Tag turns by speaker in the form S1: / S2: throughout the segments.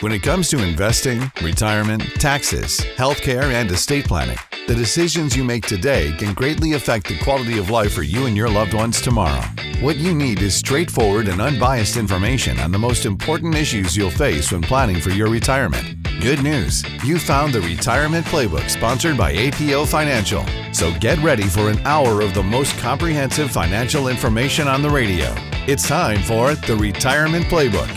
S1: When it comes to investing, retirement, taxes, healthcare, and estate planning, the decisions you make today can greatly affect the quality of life for you and your loved ones tomorrow. What you need is straightforward and unbiased information on the most important issues you'll face when planning for your retirement. Good news, you found the Retirement Playbook sponsored by APO Financial. So get ready for an hour of the most comprehensive financial information on the radio. It's time for the Retirement Playbook.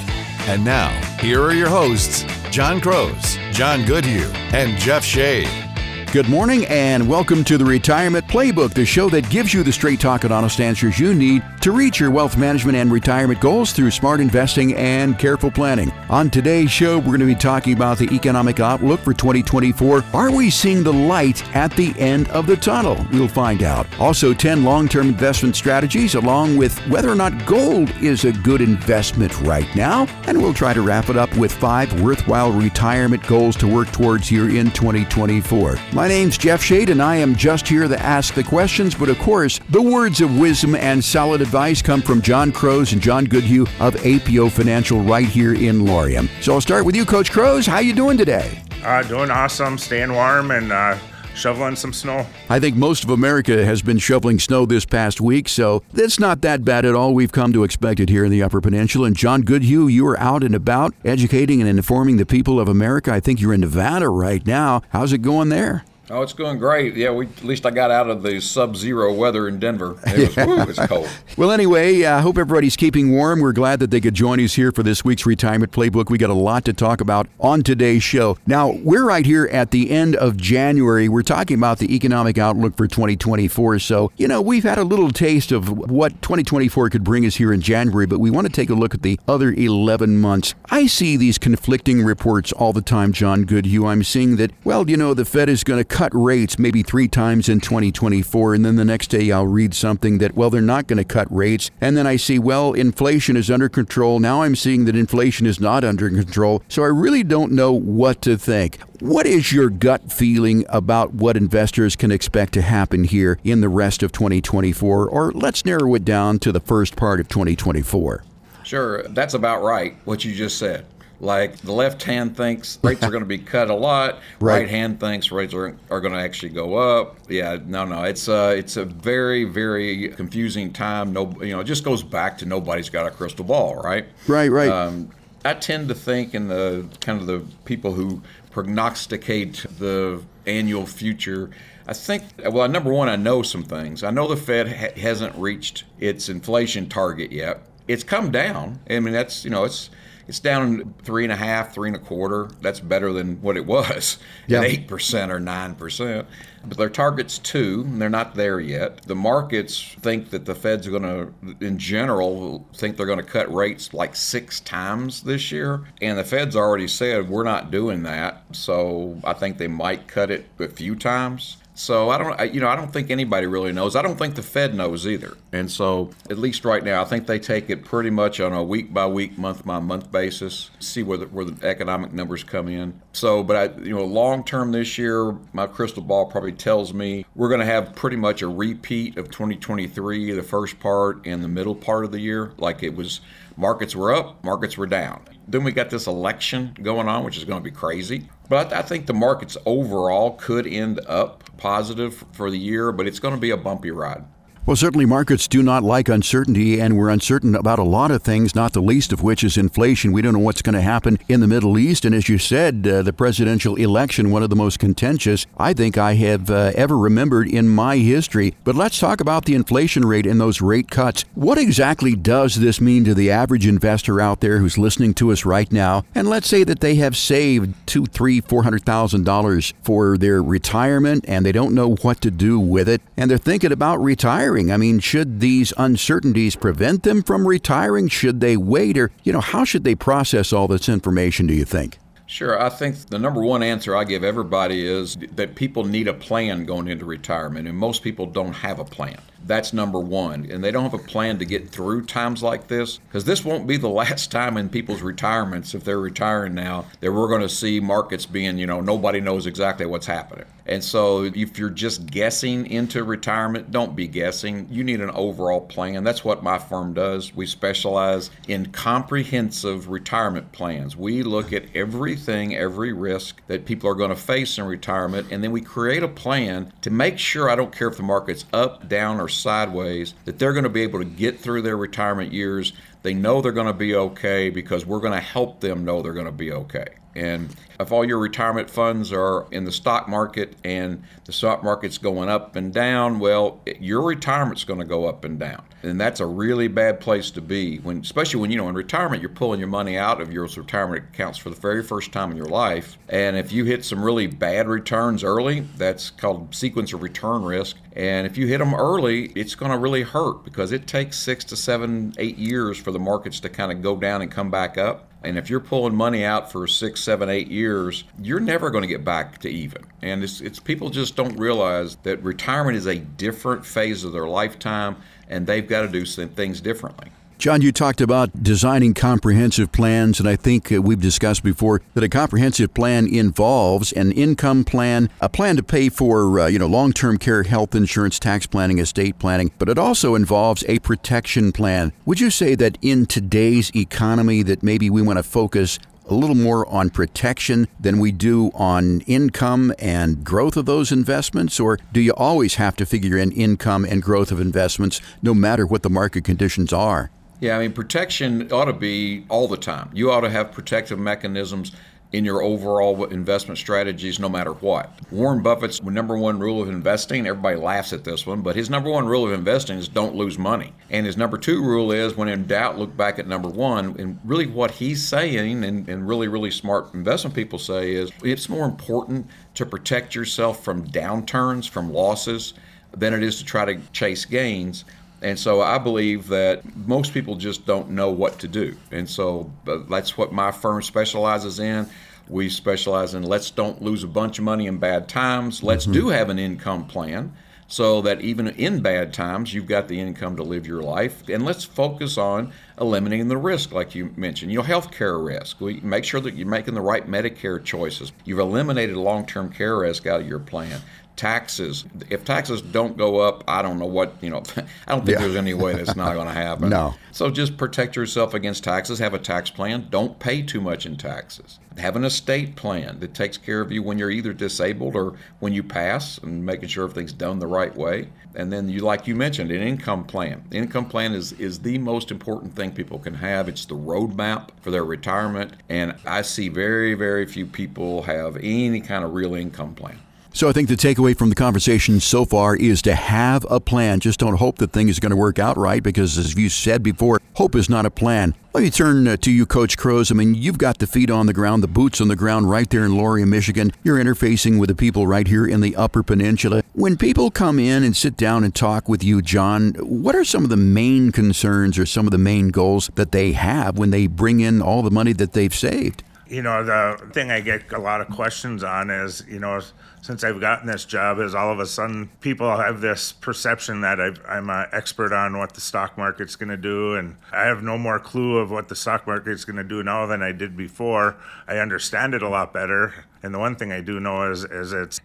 S1: And now, here are your hosts, John Croze, John Goodhue, and Jeff Shade.
S2: Good morning and welcome to the Retirement Playbook, the show that gives you the straight talk and honest answers you need to reach your wealth management and retirement goals through smart investing and careful planning. On today's show, we're going to be talking about the economic outlook for 2024. Are we seeing the light at the end of the tunnel? We'll find out. Also, 10 long term investment strategies, along with whether or not gold is a good investment right now. And we'll try to wrap it up with five worthwhile retirement goals to work towards here in 2024. My name's Jeff Shade, and I am just here to ask the questions. But of course, the words of wisdom and solid advice come from John Croze and John Goodhue of APO Financial right here in Laurium. So I'll start with you, Coach Croze. How you doing today?
S3: Uh, doing awesome, staying warm, and uh, shoveling some snow.
S2: I think most of America has been shoveling snow this past week, so it's not that bad at all. We've come to expect it here in the Upper Peninsula. And John Goodhue, you are out and about educating and informing the people of America. I think you're in Nevada right now. How's it going there?
S4: Oh, it's going great. Yeah, we at least I got out of the sub-zero weather in Denver. It was, woo, it's cold.
S2: Well, anyway, I uh, hope everybody's keeping warm. We're glad that they could join us here for this week's retirement playbook. We got a lot to talk about on today's show. Now, we're right here at the end of January. We're talking about the economic outlook for 2024. So, you know, we've had a little taste of what 2024 could bring us here in January, but we want to take a look at the other 11 months. I see these conflicting reports all the time, John Goodhue. I'm seeing that, well, you know, the Fed is going to cut rates maybe three times in 2024. And then the next day I'll read something that, well, they're not going to cut rates. And then I see, well, inflation is under control. Now I'm seeing that inflation is not under control. So I really don't know what to think. What is your gut feeling about what investors can expect to happen here in the rest of 2024? Or let's narrow it down to the first part of 2024.
S4: Sure, that's about right, what you just said. Like the left hand thinks rates are going to be cut a lot.
S2: Right.
S4: Right hand thinks rates are, are going to actually go up. Yeah, no, no, it's a it's a very very confusing time. No, you know, it just goes back to nobody's got a crystal ball, right?
S2: Right, right.
S4: Um, I tend to think in the kind of the people who prognosticate the annual future. I think, well, number one, I know some things. I know the Fed ha- hasn't reached its inflation target yet. It's come down. I mean, that's, you know, it's it's down three and a half, three and a quarter. That's better than what it was
S2: Yeah.
S4: at eight percent or nine percent. But their target's two, and they're not there yet. The markets think that the Fed's going to, in general, think they're going to cut rates like six times this year, and the Fed's already said we're not doing that. So I think they might cut it a few times. So I don't, I- you know, I don't think anybody really knows. I don't think the Fed knows either. And so, at least right now, I think they take it pretty much on a week by week, month by month basis. See where the, where the economic numbers come in. So, but I, you know, long term this year, my crystal ball probably tells me we're going to have pretty much a repeat of 2023, the first part and the middle part of the year, like it was. Markets were up, markets were down. Then we got this election going on, which is going to be crazy. But I think the markets overall could end up positive for the year, but it's going to be a bumpy ride.
S2: Well, certainly markets do not like uncertainty, and we're uncertain about a lot of things, not the least of which is inflation. We don't know what's going to happen in the Middle East. And as you said, uh, the presidential election, one of the most contentious I think I have uh, ever remembered in my history. But let's talk about the inflation rate and those rate cuts. What exactly does this mean to the average investor out there who's listening to us right now? And let's say that they have saved two, three, four hundred thousand dollars for their retirement, and they don't know what to do with it, and they're thinking about retiring. I mean, should these uncertainties prevent them from retiring? Should they wait? Or, you know, how should they process all this information, do you think?
S4: Sure. I think the number one answer I give everybody is that people need a plan going into retirement, and most people don't have a plan. That's number one. And they don't have a plan to get through times like this, because this won't be the last time in people's retirements, if they're retiring now, that we're going to see markets being, you know, nobody knows exactly what's happening. And so if you're just guessing into retirement, don't be guessing. You need an overall plan. That's what my firm does. We specialize in comprehensive retirement plans. We look at everything, every risk that people are going to face in retirement, and then we create a plan to make sure I don't care if the market's up, down, or sideways, that they're going to be able to get through their retirement years. They know they're going to be okay because we're going to help them know they're going to be okay. And if all your retirement funds are in the stock market and the stock market's going up and down, well, your retirement's going to go up and down. And that's a really bad place to be when especially when you know in retirement you're pulling your money out of your retirement accounts for the very first time in your life. And if you hit some really bad returns early, that's called sequence of return risk. And if you hit them early, it's going to really hurt because it takes 6 to 7 8 years for the markets to kind of go down and come back up. And if you're pulling money out for six, seven, eight years, you're never going to get back to even. And it's, it's people just don't realize that retirement is a different phase of their lifetime, and they've got to do some things differently.
S2: John, you talked about designing comprehensive plans, and I think uh, we've discussed before that a comprehensive plan involves an income plan, a plan to pay for uh, you know long-term care, health insurance, tax planning, estate planning, but it also involves a protection plan. Would you say that in today's economy that maybe we want to focus a little more on protection than we do on income and growth of those investments? Or do you always have to figure in income and growth of investments no matter what the market conditions are?
S4: Yeah, I mean, protection ought to be all the time. You ought to have protective mechanisms in your overall investment strategies no matter what. Warren Buffett's number one rule of investing, everybody laughs at this one, but his number one rule of investing is don't lose money. And his number two rule is when in doubt, look back at number one. And really what he's saying, and, and really, really smart investment people say, is it's more important to protect yourself from downturns, from losses, than it is to try to chase gains. And so I believe that most people just don't know what to do. And so that's what my firm specializes in. We specialize in let's don't lose a bunch of money in bad times. Let's mm-hmm. do have an income plan so that even in bad times, you've got the income to live your life. And let's focus on eliminating the risk, like you mentioned. You know, healthcare risk. We make sure that you're making the right Medicare choices. You've eliminated long-term care risk out of your plan taxes. If taxes don't go up, I don't know what, you know, I don't think yeah. there's any way that's not going to happen.
S2: no.
S4: So just protect yourself against taxes. Have a tax plan. Don't pay too much in taxes. Have an estate plan that takes care of you when you're either disabled or when you pass and making sure everything's done the right way. And then you like you mentioned, an income plan. The income plan is is the most important thing people can have. It's the roadmap for their retirement. And I see very, very few people have any kind of real income plan.
S2: So I think the takeaway from the conversation so far is to have a plan. Just don't hope that things are going to work out right because, as you said before, hope is not a plan. Let me turn uh, to you, Coach Croze. I mean, you've got the feet on the ground, the boots on the ground right there in Laurium, Michigan. You're interfacing with the people right here in the Upper Peninsula. When people come in and sit down and talk with you, John, what are some of the main concerns or some of the main goals that they have when they bring in all the money that they've saved?
S3: You know, the thing I get a lot of questions on is, you know, since I've gotten this job is all of a sudden people have this perception that i am an expert on what the stock market's going to do, and I have no more clue of what the stock market's going to do now than I did before. I understand it a lot better, and the one thing I do know is is it's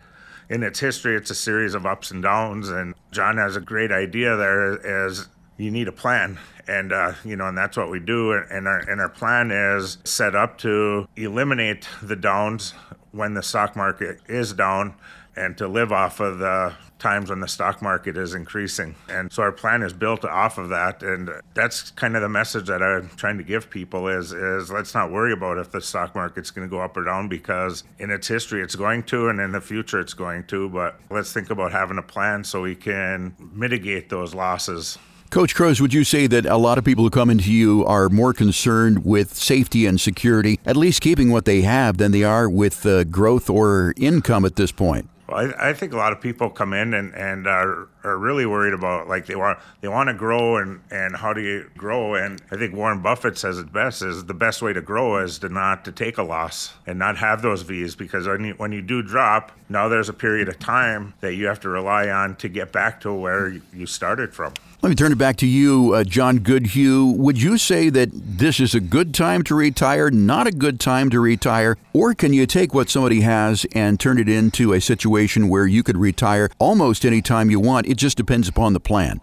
S3: in its history, it's a series of ups and downs, and John has a great idea there. Is you need a plan and uh, you know and that's what we do and our and our plan is set up to eliminate the downs when the stock market is down and to live off of the times when the stock market is increasing. And so our plan is built off of that and that's kind of the message that I'm trying to give people is is let's not worry about if the stock market's going to go up or down because in its history it's going to and in the future it's going to, but let's think about having a plan so we can mitigate those losses.
S2: Coach Croze, would you say that a lot of people who come into you are more concerned with safety and security, at least keeping what they have, than they are with uh, growth or income at this point?
S3: Well, I, I, think a lot of people come in and, and are, are really worried about like they want they want to grow and and how do you grow and I think Warren Buffett says it best is the best way to grow is to not to take a loss and not have those V's because when you, when you do drop now there's a period of time that you have to rely on to get back to where you started from.
S2: Let me turn it back to you, uh, John Goodhue. Would you say that this is a good time to retire, not a good time to retire, or can you take what somebody has and turn it into a situation where you could retire almost any time you want? It just depends upon the plan.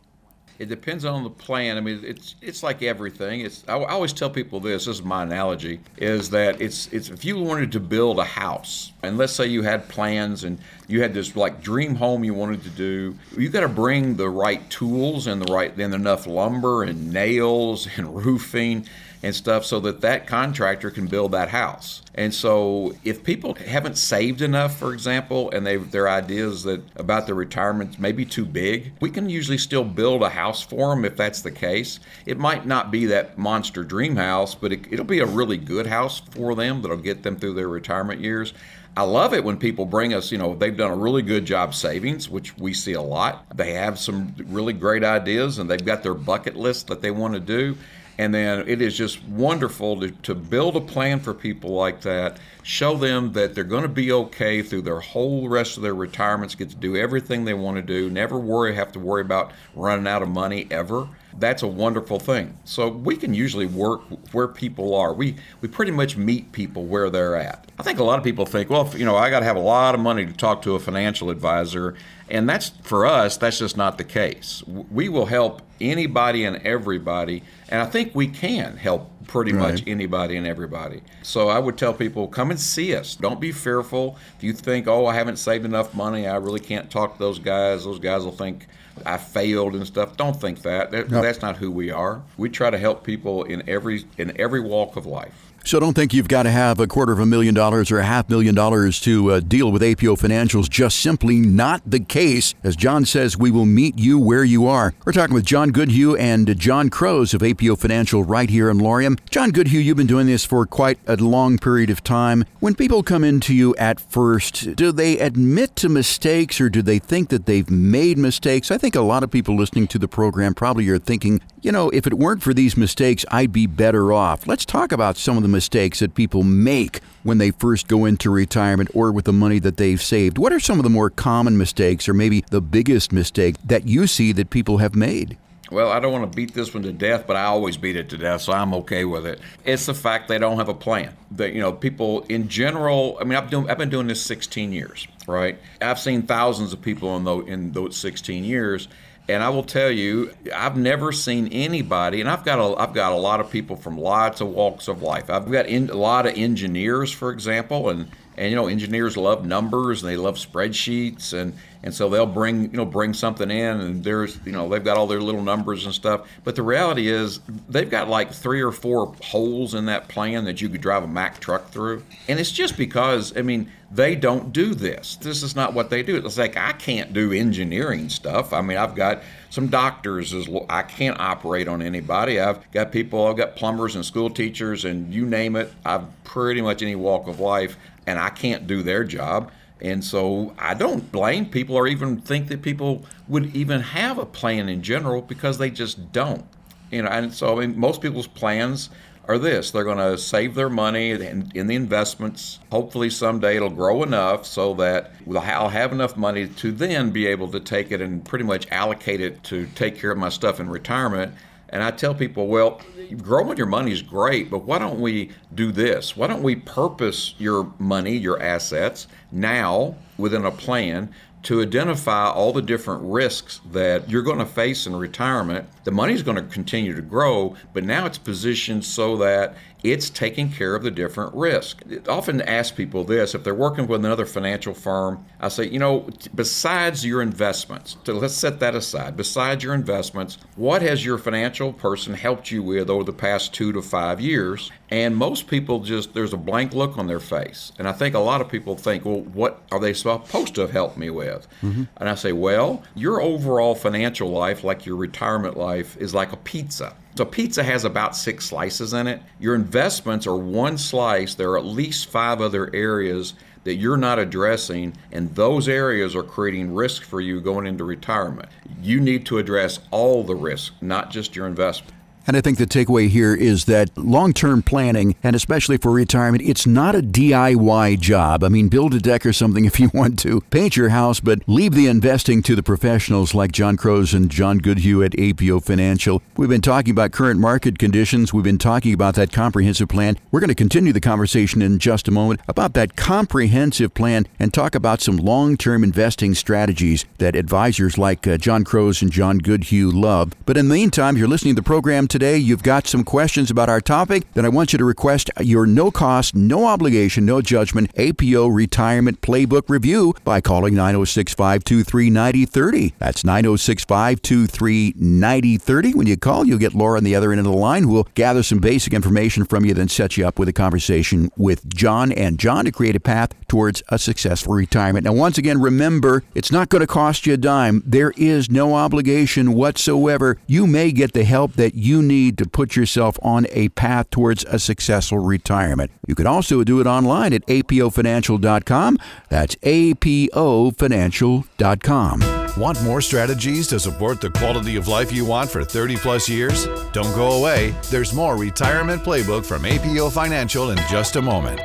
S4: It depends on the plan. I mean, it's it's like everything. It's I, I always tell people this. This is my analogy: is that it's it's if you wanted to build a house, and let's say you had plans and you had this like dream home you wanted to do, you got to bring the right tools and the right then enough lumber and nails and roofing and stuff so that that contractor can build that house. And so if people haven't saved enough, for example, and they their ideas that about their retirement may be too big, we can usually still build a house for them if that's the case. It might not be that monster dream house, but it, it'll be a really good house for them that'll get them through their retirement years. I love it when people bring us, you know, they've done a really good job savings, which we see a lot. They have some really great ideas and they've got their bucket list that they want to do. And then it is just wonderful to, to build a plan for people like that, show them that they're going to be okay through their whole rest of their retirements, get to do everything they want to do, never worry, have to worry about running out of money ever. That's a wonderful thing. So we can usually work where people are. We we pretty much meet people where they're at. I think a lot of people think, well, you know, I got to have a lot of money to talk to a financial advisor, and that's for us. That's just not the case. We will help anybody and everybody, and I think we can help pretty right. much anybody and everybody. So I would tell people, come and see us. Don't be fearful. If you think, oh, I haven't saved enough money, I really can't talk to those guys. Those guys will think I failed and stuff. Don't think that. that That's not who we are. We try to help people in every in every walk of life.
S2: So don't think you've got to have a quarter of a million dollars or a half million dollars to uh, deal with APO Financials. Just simply not the case. As John says, we will meet you where you are. We're talking with John Goodhue and John Croze of APO Financial right here in Laurium. John Goodhue, you've been doing this for quite a long period of time. When people come into you at first, do they admit to mistakes or do they think that they've made mistakes? I think a lot of people listening to the program probably are thinking, you know, if it weren't for these mistakes, I'd be better off. Let's talk about some of the mistakes that people make when they first go into retirement or with the money that they've saved. What are some of the more common mistakes or maybe the biggest mistake that you see that people have made?
S4: Well, I don't want to beat this one to death, but I always beat it to death, so I'm okay with it. It's the fact they don't have a plan. That you know, people in general. I mean, I've doing I've been doing this 16 years, right? I've seen thousands of people in those in those 16 years, and I will tell you, I've never seen anybody, and I've got a, I've got a lot of people from lots of walks of life. I've got in, a lot of engineers, for example, and and you know engineers love numbers and they love spreadsheets and and so they'll bring you know bring something in and there's you know they've got all their little numbers and stuff but the reality is they've got like three or four holes in that plan that you could drive a mack truck through and it's just because i mean they don't do this. This is not what they do. It's like I can't do engineering stuff. I mean, I've got some doctors. as I can't operate on anybody. I've got people. I've got plumbers and school teachers, and you name it. I've pretty much any walk of life, and I can't do their job. And so I don't blame people or even think that people would even have a plan in general because they just don't. You know, and so I mean, most people's plans are this they're going to save their money in, in, the investments. Hopefully, someday it'll grow enough so that I'll have enough money to then be able to take it and pretty much allocate it to take care of my stuff in retirement. And I tell people, well, growing your money is great, but why don't we do this? Why don't we purpose your money, your assets, now within a plan to identify all the different risks that you're going to face in retirement. The money's going to continue to grow, but now it's positioned so that it's taking care of the different risk. I often ask people this if they're working with another financial firm, I say, you know, besides your investments, so let's set that aside. Besides your investments, what has your financial person helped you with over the past two to five years? And most people just, there's a blank look on their face. And I think a lot of people think, well, what are they supposed to have helped me with? Mm-hmm. And I say, well, your overall financial life, like your retirement life, is like a pizza. So pizza has about six slices in it. Your investments are one slice. There are at least five other areas that you're not addressing, and those areas are creating risk for you going into retirement. You need to address all the risk, not just your investment.
S2: And I think the takeaway here is that long term planning, and especially for retirement, it's not a DIY job. I mean, build a deck or something if you want to, paint your house, but leave the investing to the professionals like John Croze and John Goodhue at APO Financial. We've been talking about current market conditions. We've been talking about that comprehensive plan. We're going to continue the conversation in just a moment about that comprehensive plan and talk about some long term investing strategies that advisors like uh, John Croze and John Goodhue love. But in the meantime, you're listening to the program today, you've got some questions about our topic, then I want you to request your no cost, no obligation, no judgment APO retirement playbook review by calling 906 523 9030. That's 906 523 9030. When you call, you'll get Laura on the other end of the line who will gather some basic information from you, then set you up with a conversation with John and John to create a path towards a successful retirement. Now, once again, remember, it's not going to cost you a dime. There is no obligation whatsoever. You may get the help that you need to put yourself on a path towards a successful retirement. You can also do it online at apofinancial.com. That's apofinancial.com.
S1: Want more strategies to support the quality of life you want for 30 plus years? Don't go away. There's more Retirement Playbook from APO Financial in just a moment.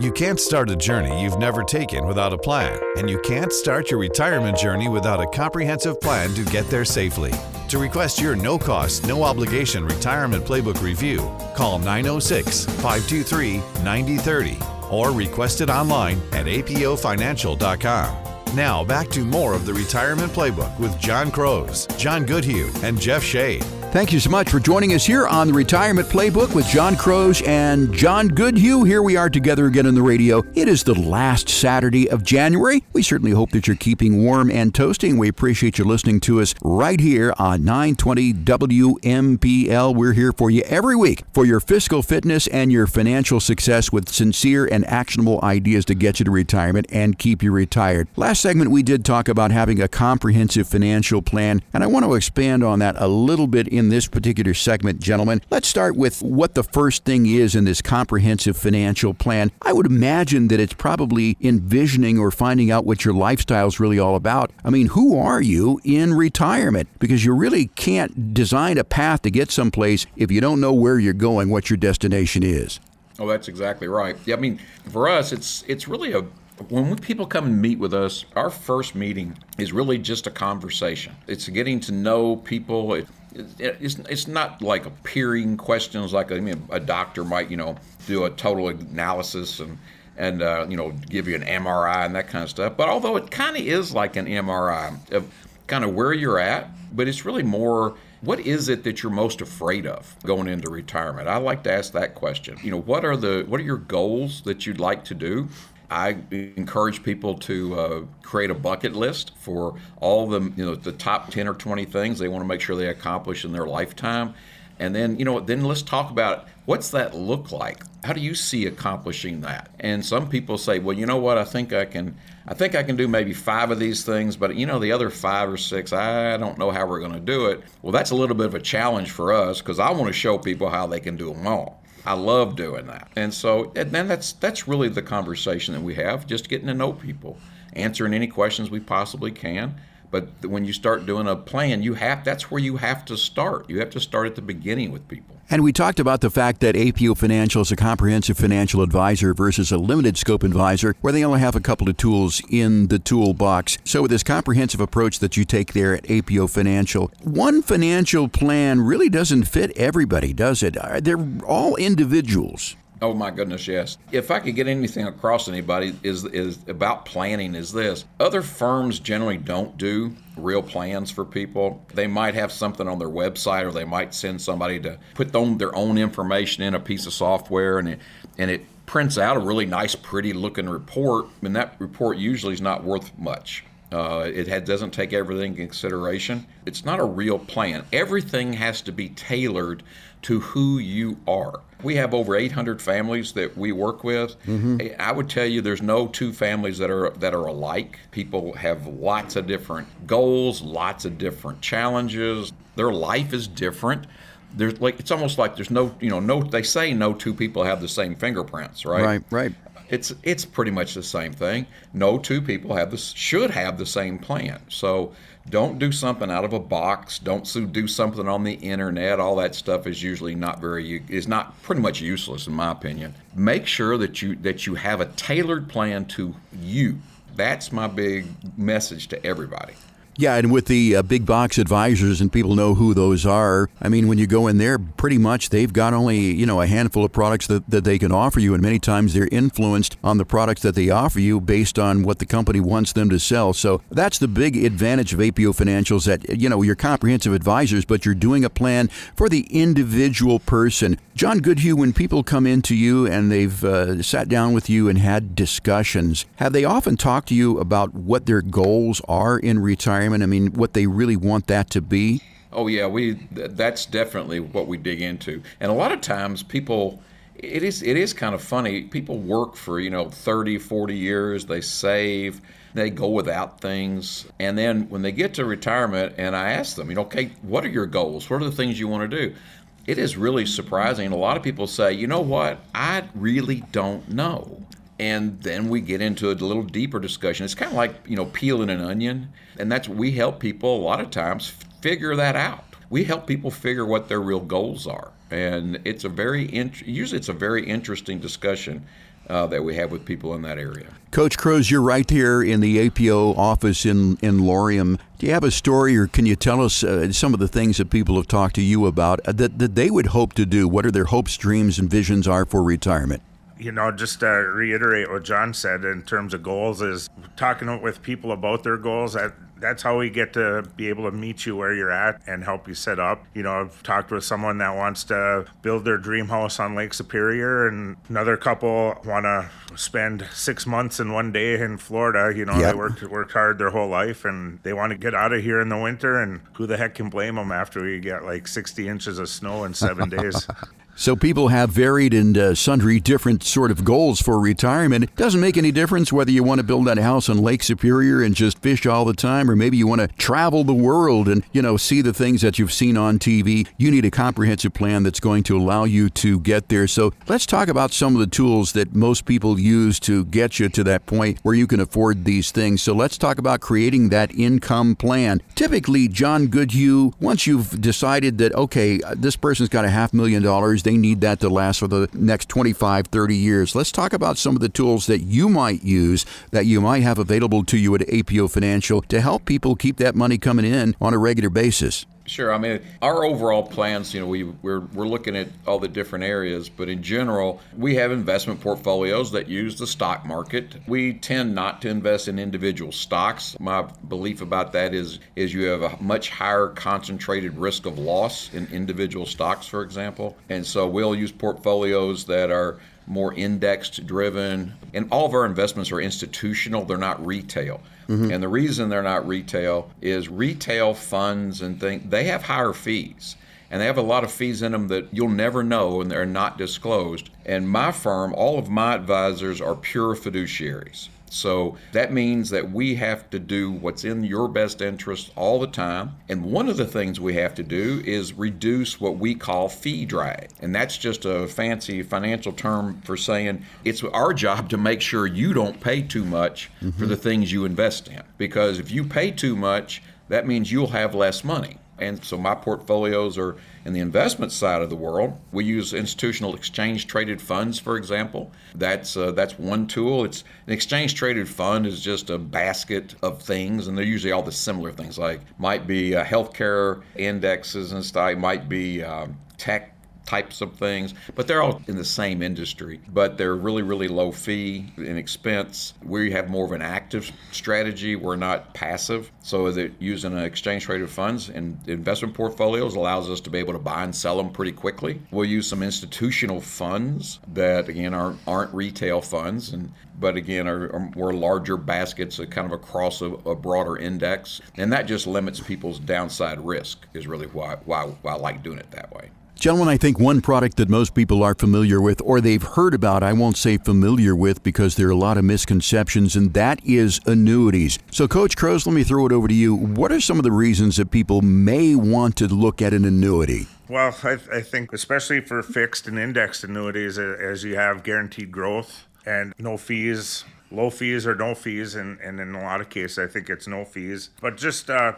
S1: You can't start a journey you've never taken without a plan, and you can't start your retirement journey without a comprehensive plan to get there safely. To request your no cost, no obligation retirement playbook review, call 906 523 9030 or request it online at apofinancial.com. Now back to more of the Retirement Playbook with John Croze, John Goodhue, and Jeff Shade.
S2: Thank you so much for joining us here on the Retirement Playbook with John Crows and John Goodhue. Here we are together again on the radio. It is the last Saturday of January. We certainly hope that you're keeping warm and toasting. We appreciate you listening to us right here on 920 WMPL. We're here for you every week for your fiscal fitness and your financial success with sincere and actionable ideas to get you to retirement and keep you retired. Last segment, we did talk about having a comprehensive financial plan, and I want to expand on that a little bit in this particular segment, gentlemen. Let's start with what the first thing is in this comprehensive financial plan. I would imagine that it's probably envisioning or finding out what your lifestyle is really all about. I mean, who are you in retirement? Because you really can't design a path to get someplace if you don't know where you're going, what your destination is.
S4: Oh, that's exactly right. Yeah, I mean, for us, it's it's really a when people come and meet with us, our first meeting is really just a conversation. It's getting to know people. It, it's, it's not like a peering questions like I mean, a doctor might, you know, do a total analysis and and uh, you know give you an MRI and that kind of stuff. But although it kind of is like an MRI of kind of where you're at, but it's really more what is it that you're most afraid of going into retirement? I like to ask that question. You know, what are the what are your goals that you'd like to do? I encourage people to uh, create a bucket list for all the you know the top ten or twenty things they want to make sure they accomplish in their lifetime, and then you know then let's talk about what's that look like. How do you see accomplishing that? And some people say, well, you know what? I think I can. I think I can do maybe five of these things, but you know the other five or six, I don't know how we're going to do it. Well, that's a little bit of a challenge for us because I want to show people how they can do them all. I love doing that. And so, and then that's that's really the conversation that we have, just getting to know people, answering any questions we possibly can. But when you start doing a plan, you have that's where you have to start. You have to start at the beginning with people.
S2: And we talked about the fact that APO Financial is a comprehensive financial advisor versus a limited scope advisor, where they only have a couple of tools in the toolbox. So, with this comprehensive approach that you take there at APO Financial, one financial plan really doesn't fit everybody, does it? They're all individuals.
S4: Oh my goodness, yes. If I could get anything across anybody is is about planning is this. Other firms generally don't do real plans for people. They might have something on their website or they might send somebody to put their own information in a piece of software and it and it prints out a really nice pretty looking report and that report usually is not worth much. Uh, it had, doesn't take everything in consideration. It's not a real plan. Everything has to be tailored to who you are. We have over 800 families that we work with. Mm-hmm. I would tell you there's no two families that are that are alike. People have lots of different goals, lots of different challenges. Their life is different. there's like it's almost like there's no you know no they say no two people have the same fingerprints right
S2: Right, right.
S4: it's it's pretty much the same thing no two people have this should have the same plan so don't do something out of a box. Don't do something on the internet. All that stuff is usually not very is not pretty much useless in my opinion. Make sure that you that you have a tailored plan to you. That's my big message to everybody
S2: Yeah, and with the uh, big box advisors, and people know who those are. I mean, when you go in there, pretty much they've got only you know a handful of products that, that they can offer you, and many times they're influenced on the products that they offer you based on what the company wants them to sell. So that's the big advantage of APO Financials that you know you're comprehensive advisors, but you're doing a plan for the individual person. John Goodhue, when people come into you and they've uh, sat down with you and had discussions, have they often talked to you about what their goals are in retirement? I mean, what they really want that to be?
S4: Oh yeah, we th- that's definitely what we dig into. And a lot of times people it is it is kind of funny. People work for, you know, 30, 40 years, they save, they go without things, and then when they get to retirement and I ask them, you know, okay, what are your goals? What are the things you want to do? It is really surprising. A lot of people say, "You know what? I really don't know." And then we get into a little deeper discussion. It's kind of like you know peeling an onion, and that's we help people a lot of times figure that out. We help people figure what their real goals are, and it's a very int- usually it's a very interesting discussion uh, that we have with people in that area.
S2: Coach Croze, you're right here in the APO office in, in Laurium. Do you have a story, or can you tell us uh, some of the things that people have talked to you about uh, that, that they would hope to do? What are their hopes, dreams, and visions are for retirement?
S3: You know, just to reiterate what John said in terms of goals is talking with people about their goals. That that's how we get to be able to meet you where you're at and help you set up. You know, I've talked with someone that wants to build their dream house on Lake Superior, and another couple want to spend six months in one day in Florida. You know,
S2: Yep.
S3: they worked worked hard their whole life, and they want to get out of here in the winter. And who the heck can blame them after we get like 60 inches of snow in seven days?
S2: So people have varied and uh, sundry different sort of goals for retirement. It doesn't make any difference whether you want to build that house on Lake Superior and just fish all the time, or maybe you want to travel the world and you know see the things that you've seen on TV. You need a comprehensive plan that's going to allow you to get there. So let's talk about some of the tools that most people use to get you to that point where you can afford these things. So let's talk about creating that income plan. Typically, John Goodhue, once you've decided that okay, uh, this person's got a half million dollars, they need that to last for the next 25, 30 years. Let's talk about some of the tools that you might use that you might have available to you at APO Financial to help people keep that money coming in on a regular basis.
S4: Sure. I mean, our overall plans, you know, we, we're, we're looking at all the different areas, but in general, we have investment portfolios that use the stock market. We tend not to invest in individual stocks. My belief about that is, is you have a much higher concentrated risk of loss in individual stocks, for example. And so we'll use portfolios that are more indexed driven. And all of our investments are institutional, they're not retail. Mm-hmm. And the reason they're not retail is retail funds and things, they have higher fees. And they have a lot of fees in them that you'll never know and they're not disclosed. And my firm, all of my advisors are pure fiduciaries. So that means that we have to do what's in your best interest all the time. And one of the things we have to do is reduce what we call fee drag. And that's just a fancy financial term for saying it's our job to make sure you don't pay too much for mm-hmm. the things you invest in. Because if you pay too much, that means you'll have less money. And so my portfolios are in the investment side of the world. We use institutional exchange traded funds, for example. That's uh, that's one tool. It's an exchange traded fund is just a basket of things, and they're usually all the similar things. Like might be uh, healthcare indexes and stuff. Might be um, tech types of things, but they're all in the same industry. But they're really, really low fee and expense. We have more of an active strategy. We're not passive. So that using an exchange traded funds and investment portfolios allows us to be able to buy and sell them pretty quickly. We'll use some institutional funds that again aren't, aren't retail funds and but again are, are more larger baskets kind of across a, a broader index and that just limits people's downside risk is really why, why, why I like doing it that way.
S2: Gentlemen, I think one product that most people are familiar with or they've heard about, I won't say familiar with because there are a lot of misconceptions, and that is annuities. So, Coach Croze, let me throw it over to you. What are some of the reasons that people may want to look at an annuity?
S3: Well, I, I think especially for fixed and indexed annuities, as you have guaranteed growth and no fees, low fees or no fees, and, and in a lot of cases, I think it's no fees. But just uh,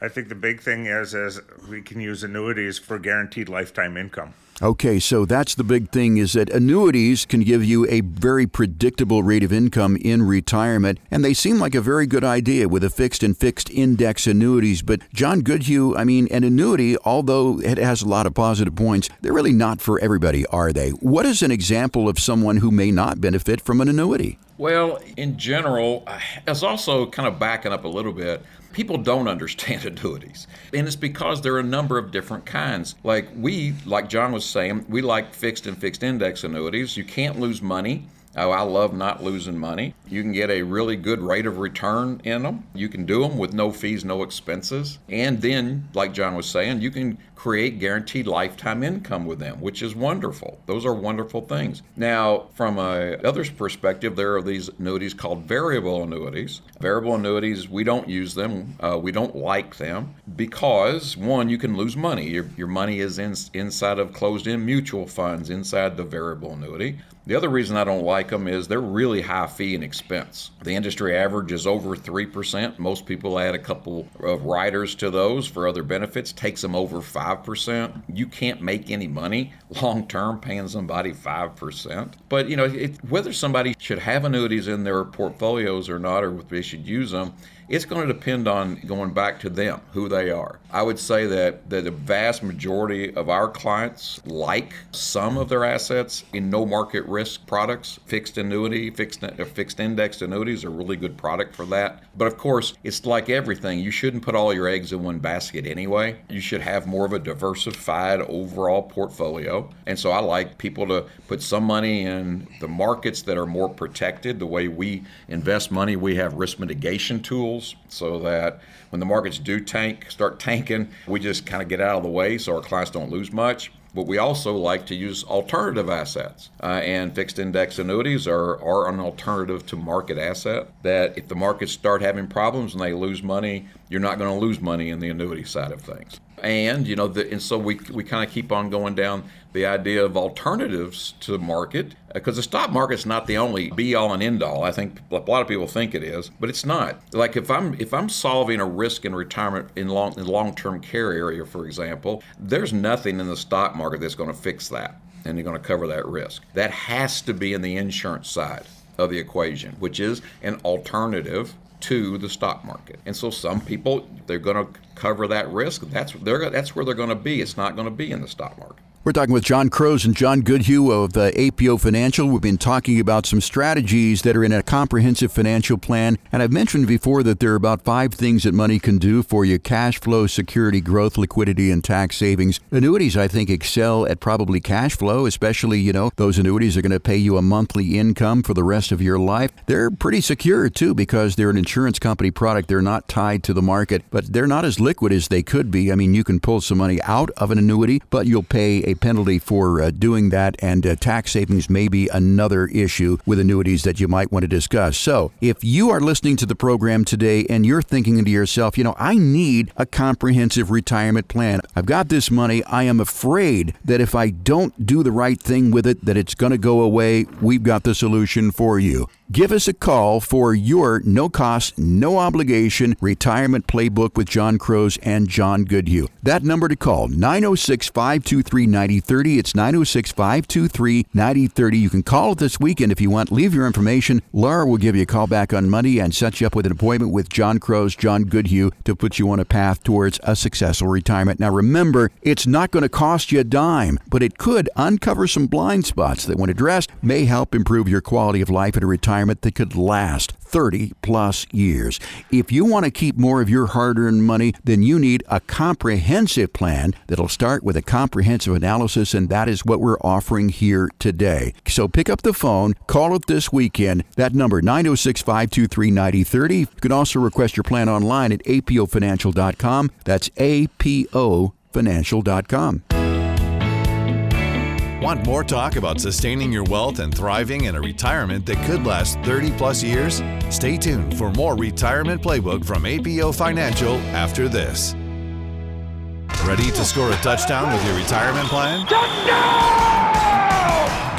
S3: I think the big thing is is we can use annuities for guaranteed lifetime income.
S2: Okay, so that's the big thing is that annuities can give you a very predictable rate of income in retirement, and they seem like a very good idea with a fixed and fixed index annuities. But John Goodhue, I mean, an annuity, although it has a lot of positive points, they're really not for everybody, are they? What is an example of someone who may not benefit from an annuity?
S4: Well, in general, uh, as also kind of backing up a little bit, people don't understand annuities. And it's because there are a number of different kinds. Like we, like John was saying, we like fixed and fixed index annuities. You can't lose money. Oh, I love not losing money. You can get a really good rate of return in them. You can do them with no fees, no expenses. And then, like John was saying, you can create guaranteed lifetime income with them, which is wonderful. Those are wonderful things. Now, from a other's perspective, there are these annuities called variable annuities. Variable annuities, we don't use them. Uh, we don't like them because one, you can lose money. Your, your money is in, inside of closed-end mutual funds inside the variable annuity. The other reason I don't like them is they're really high fee and expense. The industry average is over 3%. Most people add a couple of riders to those for other benefits, takes them over 5%. You can't make any money long term paying somebody 5%. But, you know, it, whether somebody should have annuities in their portfolios or not, or if they should use them, it's going to depend on going back to them, who they are. I would say that, that the vast majority of our clients like some of their assets in no market risk products. Fixed annuity, fixed, uh, fixed indexed annuities are really good product for that. But of course, it's like everything. You shouldn't put all your eggs in one basket anyway. You should have more of a diversified overall portfolio. And so I like people to put some money in the markets that are more protected. The way we invest money, we have risk mitigation tools so that when the markets do tank, start tanking, we just kind of get out of the way so our clients don't lose much. But we also like to use alternative assets. Uh, and fixed index annuities are, are an alternative to market asset that if the markets start having problems and they lose money, you're not going to lose money in the annuity side of things. And you know, the, and so we we kind of keep on going down the idea of alternatives to the market uh, because the stock market's not the only be all and end all. I think a lot of people think it is, but it's not. Like if I'm if I'm solving a risk in retirement in long in long term care area, for example, there's nothing in the stock market that's going to fix that and they're going to cover that risk. That has to be in the insurance side of the equation, which is an alternative to the stock market. And so some people they're going to cover that risk. That's they're that's where they're going to be. It's not going to be in the stock market.
S2: We're talking with John Croze and John Goodhue of uh, APO Financial. We've been talking about some strategies that are in a comprehensive financial plan. And I've mentioned before that there are about five things that money can do for you cash flow, security, growth, liquidity, and tax savings. Annuities, I think, excel at probably cash flow, especially, you know, those annuities are going to pay you a monthly income for the rest of your life. They're pretty secure, too, because they're an insurance company product. They're not tied to the market, but they're not as liquid as they could be. I mean, you can pull some money out of an annuity, but you'll pay a penalty for uh, doing that, and uh, tax savings may be another issue with annuities that you might want to discuss. So, if you are listening to the program today and you're thinking to yourself, you know, I need a comprehensive retirement plan. I've got this money. I am afraid that if I don't do the right thing with it, that it's going to go away. We've got the solution for you. Give us a call for your no cost, no obligation retirement playbook with John Croze and John Goodhue. That number to call 906 523 9030. It's 906 523 9030. You can call it this weekend if you want. Leave your information. Laura will give you a call back on Monday and set you up with an appointment with John Croze, John Goodhue to put you on a path towards a successful retirement. Now remember, it's not going to cost you a dime, but it could uncover some blind spots that, when addressed, may help improve your quality of life at a retirement retirement that could last 30 plus years. If you want to keep more of your hard earned money, then you need a comprehensive plan that'll start with a comprehensive analysis, and that is what we're offering here today. So pick up the phone, call it this weekend. That number, 906 523 9030. You can also request your plan online at apofinancial.com. That's apofinancial.com.
S1: Want more talk about sustaining your wealth and thriving in a retirement that could last 30 plus years? Stay tuned for more Retirement Playbook from APO Financial after this. Ready to score a touchdown with your retirement plan? Touchdown!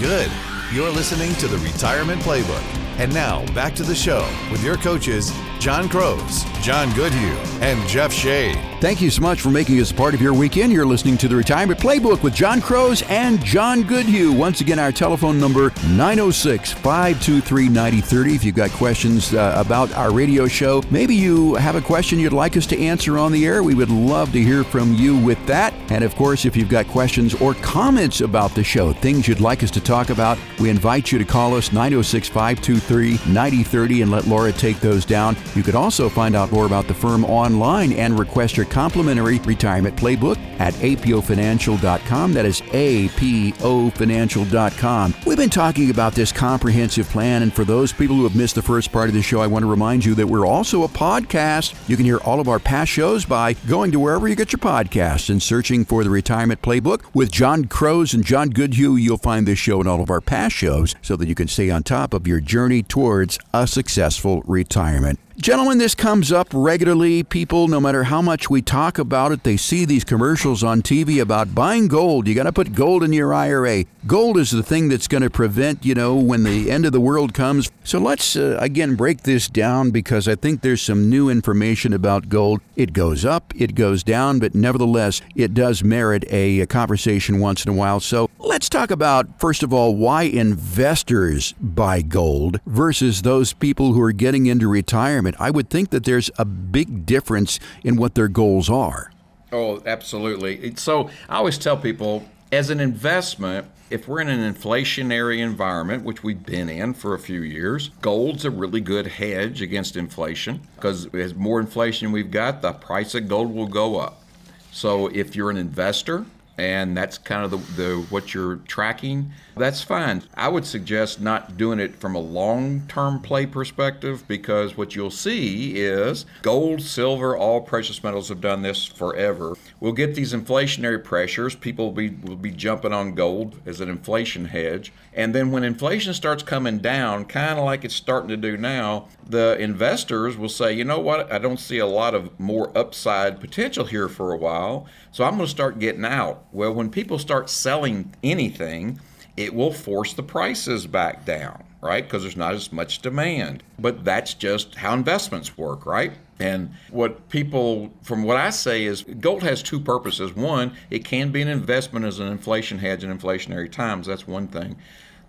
S1: Good. You're listening to the Retirement Playbook. And now back to the show with your coaches, John Croze, John Goodhue, and Jeff Shea.
S2: Thank you so much for making us part of your weekend. You're listening to the Retirement Playbook with John Croze and John Goodhue. Once again, our telephone number 906 523 9030. If you've got questions uh, about our radio show, maybe you have a question you'd like us to answer on the air, we would love to hear from you with that. And of course, if you've got questions or comments about the show, things you'd like us to talk about, we invite you to call us 906 523 9030 and let Laura take those down. You could also find out more about the firm online and request your complimentary retirement playbook at apofinancial.com. That is apofinancial.com. We've been talking about this comprehensive plan, and for those people who have missed the first part of the show, I want to remind you that we're also a podcast. You can hear all of our past shows by going to wherever you get your podcasts and searching for the Retirement Playbook. With John Croze and John Goodhue, you'll find this show and all of our past shows so that you can stay on top of your journey towards a successful retirement. Gentlemen, this comes up regularly. People, no matter how much we talk about it, they see these commercials on TV about buying gold. You got to put gold in your IRA. Gold is the thing that's going to prevent, you know, when the end of the world comes. So let's, uh, again, break this down because I think there's some new information about gold. It goes up, it goes down, but nevertheless, it does merit a, a conversation once in a while. So let's talk about, first of all, why investors buy gold versus those people who are getting into retirement. I would think that there's a big difference in what their goals are.
S4: Oh, absolutely. So I always tell people as an investment, if we're in an inflationary environment, which we've been in for a few years, gold's a really good hedge against inflation because as more inflation we've got, the price of gold will go up. So if you're an investor, and that's kind of the, the what you're tracking that's fine. I would suggest not doing it from a long-term play perspective because what you'll see is gold silver all precious metals have done this forever. We'll get these inflationary pressures. People will be, will be jumping on gold as an inflation hedge. And then when inflation starts coming down kind of like it's starting to do now the investors will say you know what? I don't see a lot of more upside potential here for a while so i'm going to start getting out well, when people start selling anything, it will force the prices back down, right? Because there's not as much demand. But that's just how investments work, right? And what people, from what I say, is gold has two purposes. One, it can be an investment as an inflation hedge in inflationary times. That's one thing.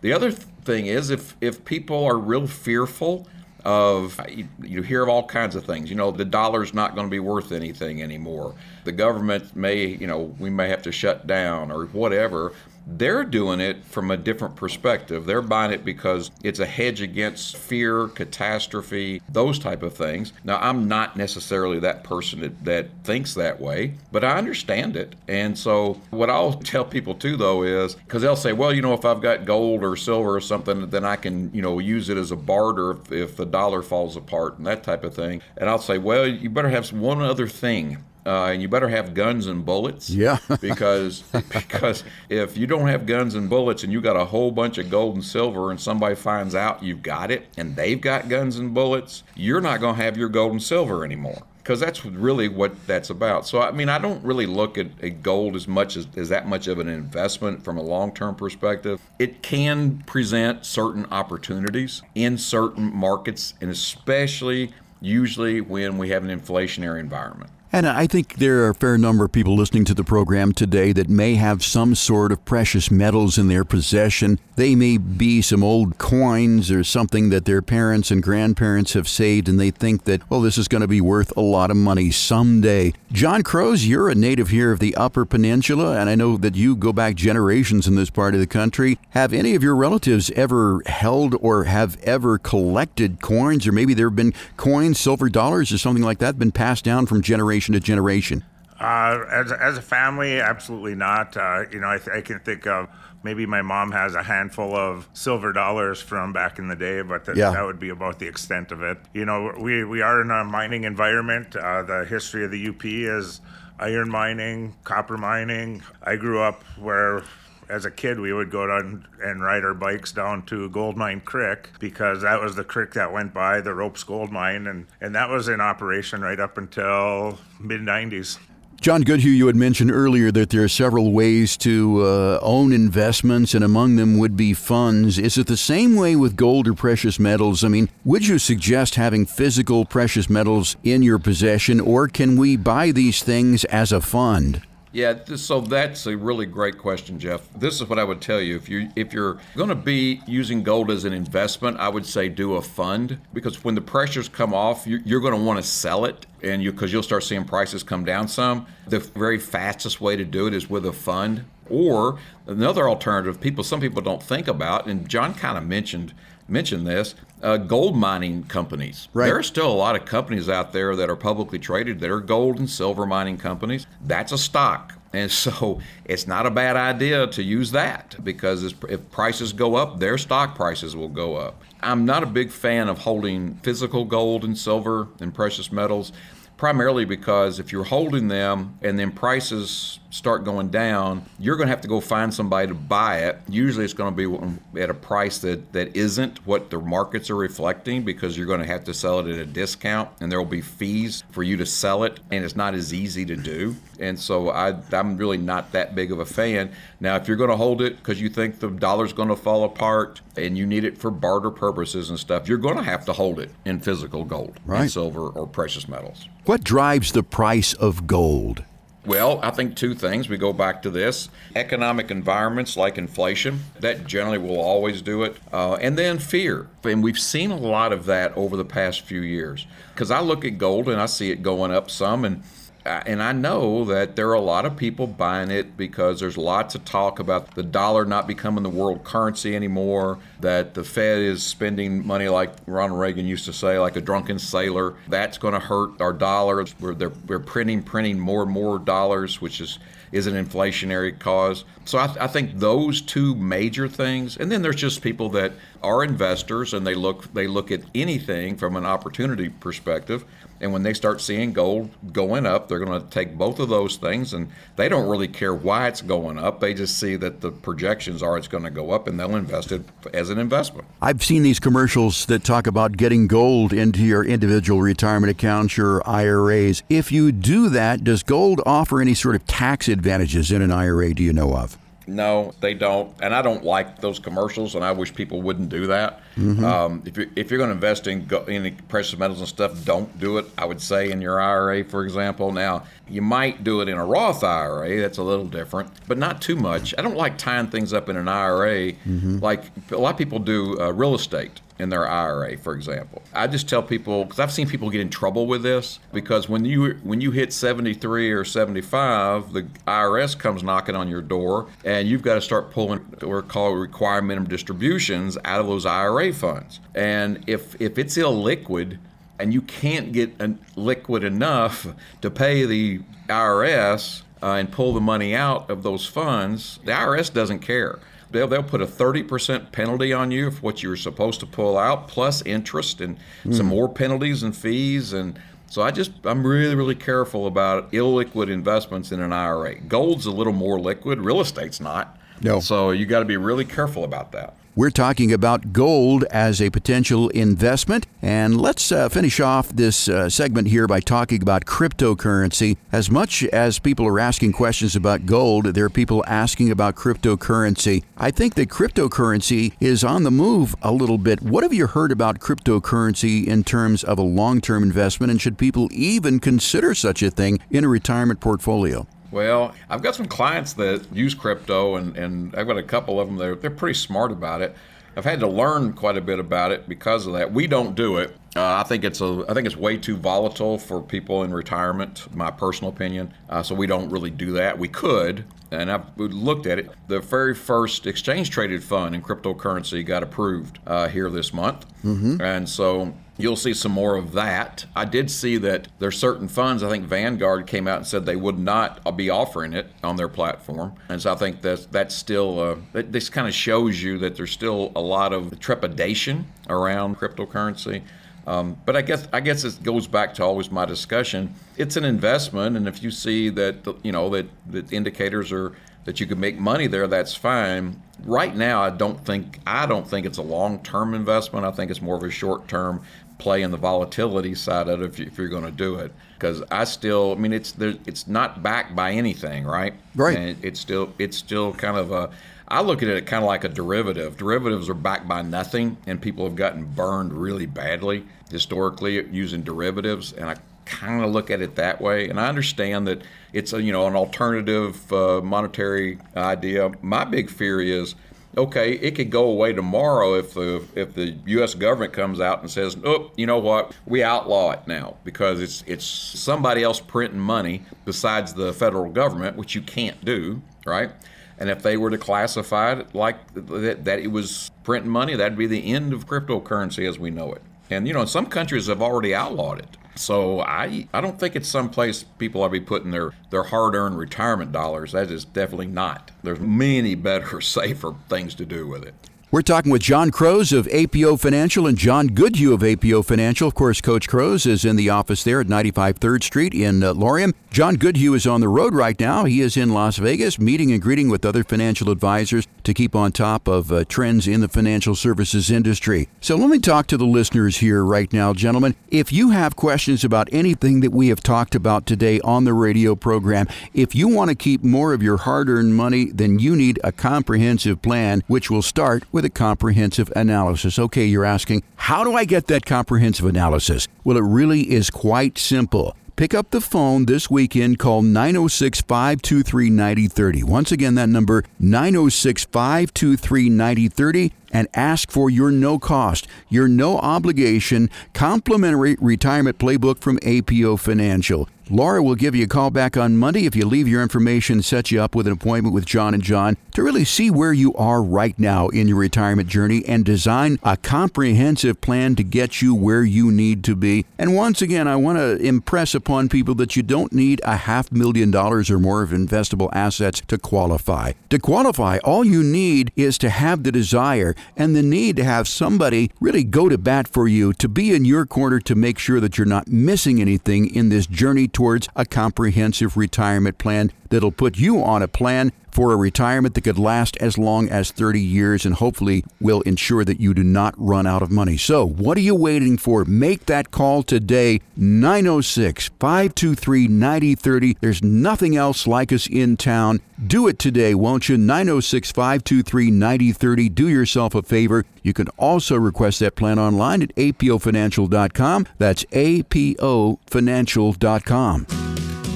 S4: The other thing is if if people are real fearful of you hear of all kinds of things. You know, the dollar's not going to be worth anything anymore. The government may, you know, we may have to shut down or whatever. They're doing it from a different perspective. They're buying it because it's a hedge against fear, catastrophe, those type of things. Now, I'm not necessarily that person that, that thinks that way, but I understand it. And so, what I'll tell people too, though, is because they'll say, well, you know, if I've got gold or silver or something, then I can, you know, use it as a barter if, if the dollar falls apart and that type of thing. And I'll say, well, you better have one other thing uh, and you better have guns and bullets.
S2: Yeah.
S4: because because if you don't have guns and bullets and you got a whole bunch of gold and silver and somebody finds out you've got it and they've got guns and bullets, you're not going to have your gold and silver anymore. Because that's really what that's about. So, I mean, I don't really look at, at gold as much as, as that much of an investment from a long term perspective. It can present certain opportunities in certain markets, and especially usually when we have an inflationary environment.
S2: And I think there are a fair number of people listening to the program today that may have some sort of precious metals in their possession. They may be some old coins or something that their parents and grandparents have saved, and they think that, well, this is going to be worth a lot of money someday. John Croze, you're a native here of the Upper Peninsula, and I know that you go back generations in this part of the country. Have any of your relatives ever held or have ever collected coins, or maybe there have been coins, silver dollars, or something like that, been passed down from generation? Generation to generation?
S3: Uh, as, as a family, absolutely not. Uh, you know, I, th- I, can think of maybe my mom has a handful of silver dollars from back in the day, but th- yeah. that would be about the extent of it. You know, we, we are in a mining environment. Uh, the history of the UP is iron mining, copper mining. I grew up where as a kid, we would go down and ride our bikes down to Goldmine Creek because that was the creek that went by the Ropes Gold Mine, and, and that was in operation right up until mid 90s.
S2: John Goodhue, you had mentioned earlier that there are several ways to uh, own investments, and among them would be funds. Is it the same way with gold or precious metals? I mean, would you suggest having physical precious metals in your possession, or can we buy these things as a fund?
S4: Yeah, so that's a really great question, Jeff. This is what I would tell you. If you if you're going to be using gold as an investment, I would say do a fund because when the pressures come off, you're, you're going to want to sell it, and you because you'll start seeing prices come down some. The very fastest way to do it is with a fund, or another alternative. People, some people don't think about, and John kind of mentioned mentioned this uh, gold mining companies.
S2: Right.
S4: There are still a lot of companies out there that are publicly traded that are gold and silver mining companies. That's a stock. And so it's not a bad idea to use that because if prices go up, their stock prices will go up. I'm not a big fan of holding physical gold and silver and precious metals primarily because if you're holding them and then prices start going down, you're going to have to go find somebody to buy it. Usually it's going to be at a price that, that isn't what the markets are reflecting because you're going to have to sell it at a discount and there will be fees for you to sell it and it's not as easy to do. And so I, I'm really not that big of a fan. Now, if you're going to hold it because you think the dollar's going to fall apart and you need it for barter purposes and stuff, you're going to have to hold it in physical gold,
S2: right.
S4: silver, or precious metals.
S2: What drives the price of gold?
S4: Well, I think two things. We go back to this economic environments like inflation, that generally will always do it. Uh, and then fear. And we've seen a lot of that over the past few years. Because I look at gold and I see it going up some. And and I know that there are a lot of people buying it because there's lots of talk about the dollar not becoming the world currency anymore, that the Fed is spending money like Ronald Reagan used to say, like a drunken sailor. That's going to hurt our dollars. We're, we're printing, printing more and more dollars, which is is an inflationary cause. So I, I, think those two major things, and then there's just people that are investors and they look they look at anything from an opportunity perspective. And when they start seeing gold going up, they're going to take both of those things, and they don't really care why it's going up. They just see that the projections are it's going to go up, and they'll invest it as an investment.
S2: I've seen these commercials that talk about getting gold into your individual retirement accounts, your IRAs. If you do that, does gold offer any sort of tax advantages in an IRA? Do you know of?
S4: No, they don't, and I don't like those commercials, and I wish people wouldn't do that. Mm-hmm. Um, if you're if you're going to invest in go, in precious metals and stuff, don't do it. I would say in your IRA, for example. Now you might do it in a Roth IRA. That's a little different, but not too much. I don't like tying things up in an IRA mm-hmm. like a lot of people do uh, real estate in their IRA, for example. I just tell people because I've seen people get in trouble with this because when you when you hit 73 or 75, the IRS comes knocking on your door and you've got to start pulling what we call required minimum distributions out of those IRA funds. And if if it's illiquid and you can't get liquid enough to pay the IRS uh, and pull the money out of those funds, the IRS doesn't care they'll, they'll put a 30% penalty on you for what you were supposed to pull out, plus interest and mm. some more penalties and fees. And so I just, I'm really, really careful about illiquid investments in an IRA. Gold's a little more liquid, real estate's not.
S2: No.
S4: So you got to be really careful about that.
S2: We're talking about gold as a potential investment. And let's uh, finish off this uh, segment here by talking about cryptocurrency. As much as people are asking questions about gold, there are people asking about cryptocurrency. I think that cryptocurrency is on the move a little bit. What have you heard about cryptocurrency in terms of a long term investment? And should people even consider such a thing in a retirement portfolio?
S4: Well, I've got some clients that use crypto, and, and I've got a couple of them. They're they're pretty smart about it. I've had to learn quite a bit about it because of that. We don't do it. Uh, I think it's a I think it's way too volatile for people in retirement. My personal opinion. Uh, so we don't really do that. We could, and I've looked at it. The very first exchange traded fund in cryptocurrency got approved uh, here this month, mm-hmm. and so You'll see some more of that. I did see that there's certain funds. I think Vanguard came out and said they would not be offering it on their platform, and so I think that's that's still uh, this kind of shows you that there's still a lot of trepidation around cryptocurrency. Um, but I guess I guess it goes back to always my discussion. It's an investment, and if you see that you know that the indicators are that you can make money there, that's fine. Right now, I don't think I don't think it's a long-term investment. I think it's more of a short-term play in the volatility side of it if, you, if you're going to do it. Because I still, I mean, it's there, it's not backed by anything, right?
S2: Right.
S4: And it's still it's still kind of a. I look at it kind of like a derivative. Derivatives are backed by nothing, and people have gotten burned really badly historically using derivatives. And I kind of look at it that way. And I understand that it's a, you know an alternative uh, monetary idea. My big fear is okay, it could go away tomorrow if the if the U.S. government comes out and says, "Oh, you know what? We outlaw it now because it's it's somebody else printing money besides the federal government, which you can't do, right?" And if they were to classify it like that, that it was printing money, that'd be the end of cryptocurrency as we know it. And you know, some countries have already outlawed it. So I I don't think it's someplace people ought to be putting their, their hard earned retirement dollars. That is definitely not. There's many better, safer things to do with it.
S2: We're talking with John Croze of APO Financial and John Goodhue of APO Financial. Of course, Coach Croze is in the office there at 95 3rd Street in uh. John Goodhue is on the road right now. He is in Las Vegas meeting and greeting with other financial advisors to keep on top of uh, trends in the financial services industry. So let me talk to the listeners here right now, gentlemen. If you have questions about anything that we have talked about today on the radio program, if you want to keep more of your hard earned money, then you need a comprehensive plan, which will start with with a comprehensive analysis. Okay, you're asking, how do I get that comprehensive analysis? Well, it really is quite simple. Pick up the phone this weekend, call 906 523 9030. Once again, that number 906 523 9030 and ask for your no cost, your no obligation complimentary retirement playbook from APO Financial. Laura will give you a call back on Monday if you leave your information, set you up with an appointment with John and John to really see where you are right now in your retirement journey and design a comprehensive plan to get you where you need to be. And once again, I want to impress upon people that you don't need a half million dollars or more of investable assets to qualify. To qualify, all you need is to have the desire and the need to have somebody really go to bat for you, to be in your corner to make sure that you're not missing anything in this journey towards a comprehensive retirement plan that'll put you on a plan for a retirement that could last as long as 30 years and hopefully will ensure that you do not run out of money. So, what are you waiting for? Make that call today 906 523 9030. There's nothing else like us in town. Do it today, won't you? 906 523 9030. Do yourself a favor. You can also request that plan online at apofinancial.com. That's apofinancial.com.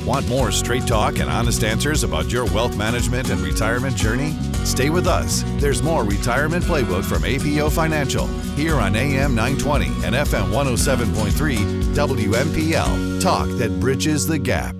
S1: Want more straight talk and honest answers about your wealth management and retirement journey? Stay with us. There's more Retirement Playbook from APO Financial here on AM 920 and FM 107.3 WMPL. Talk that bridges the gap.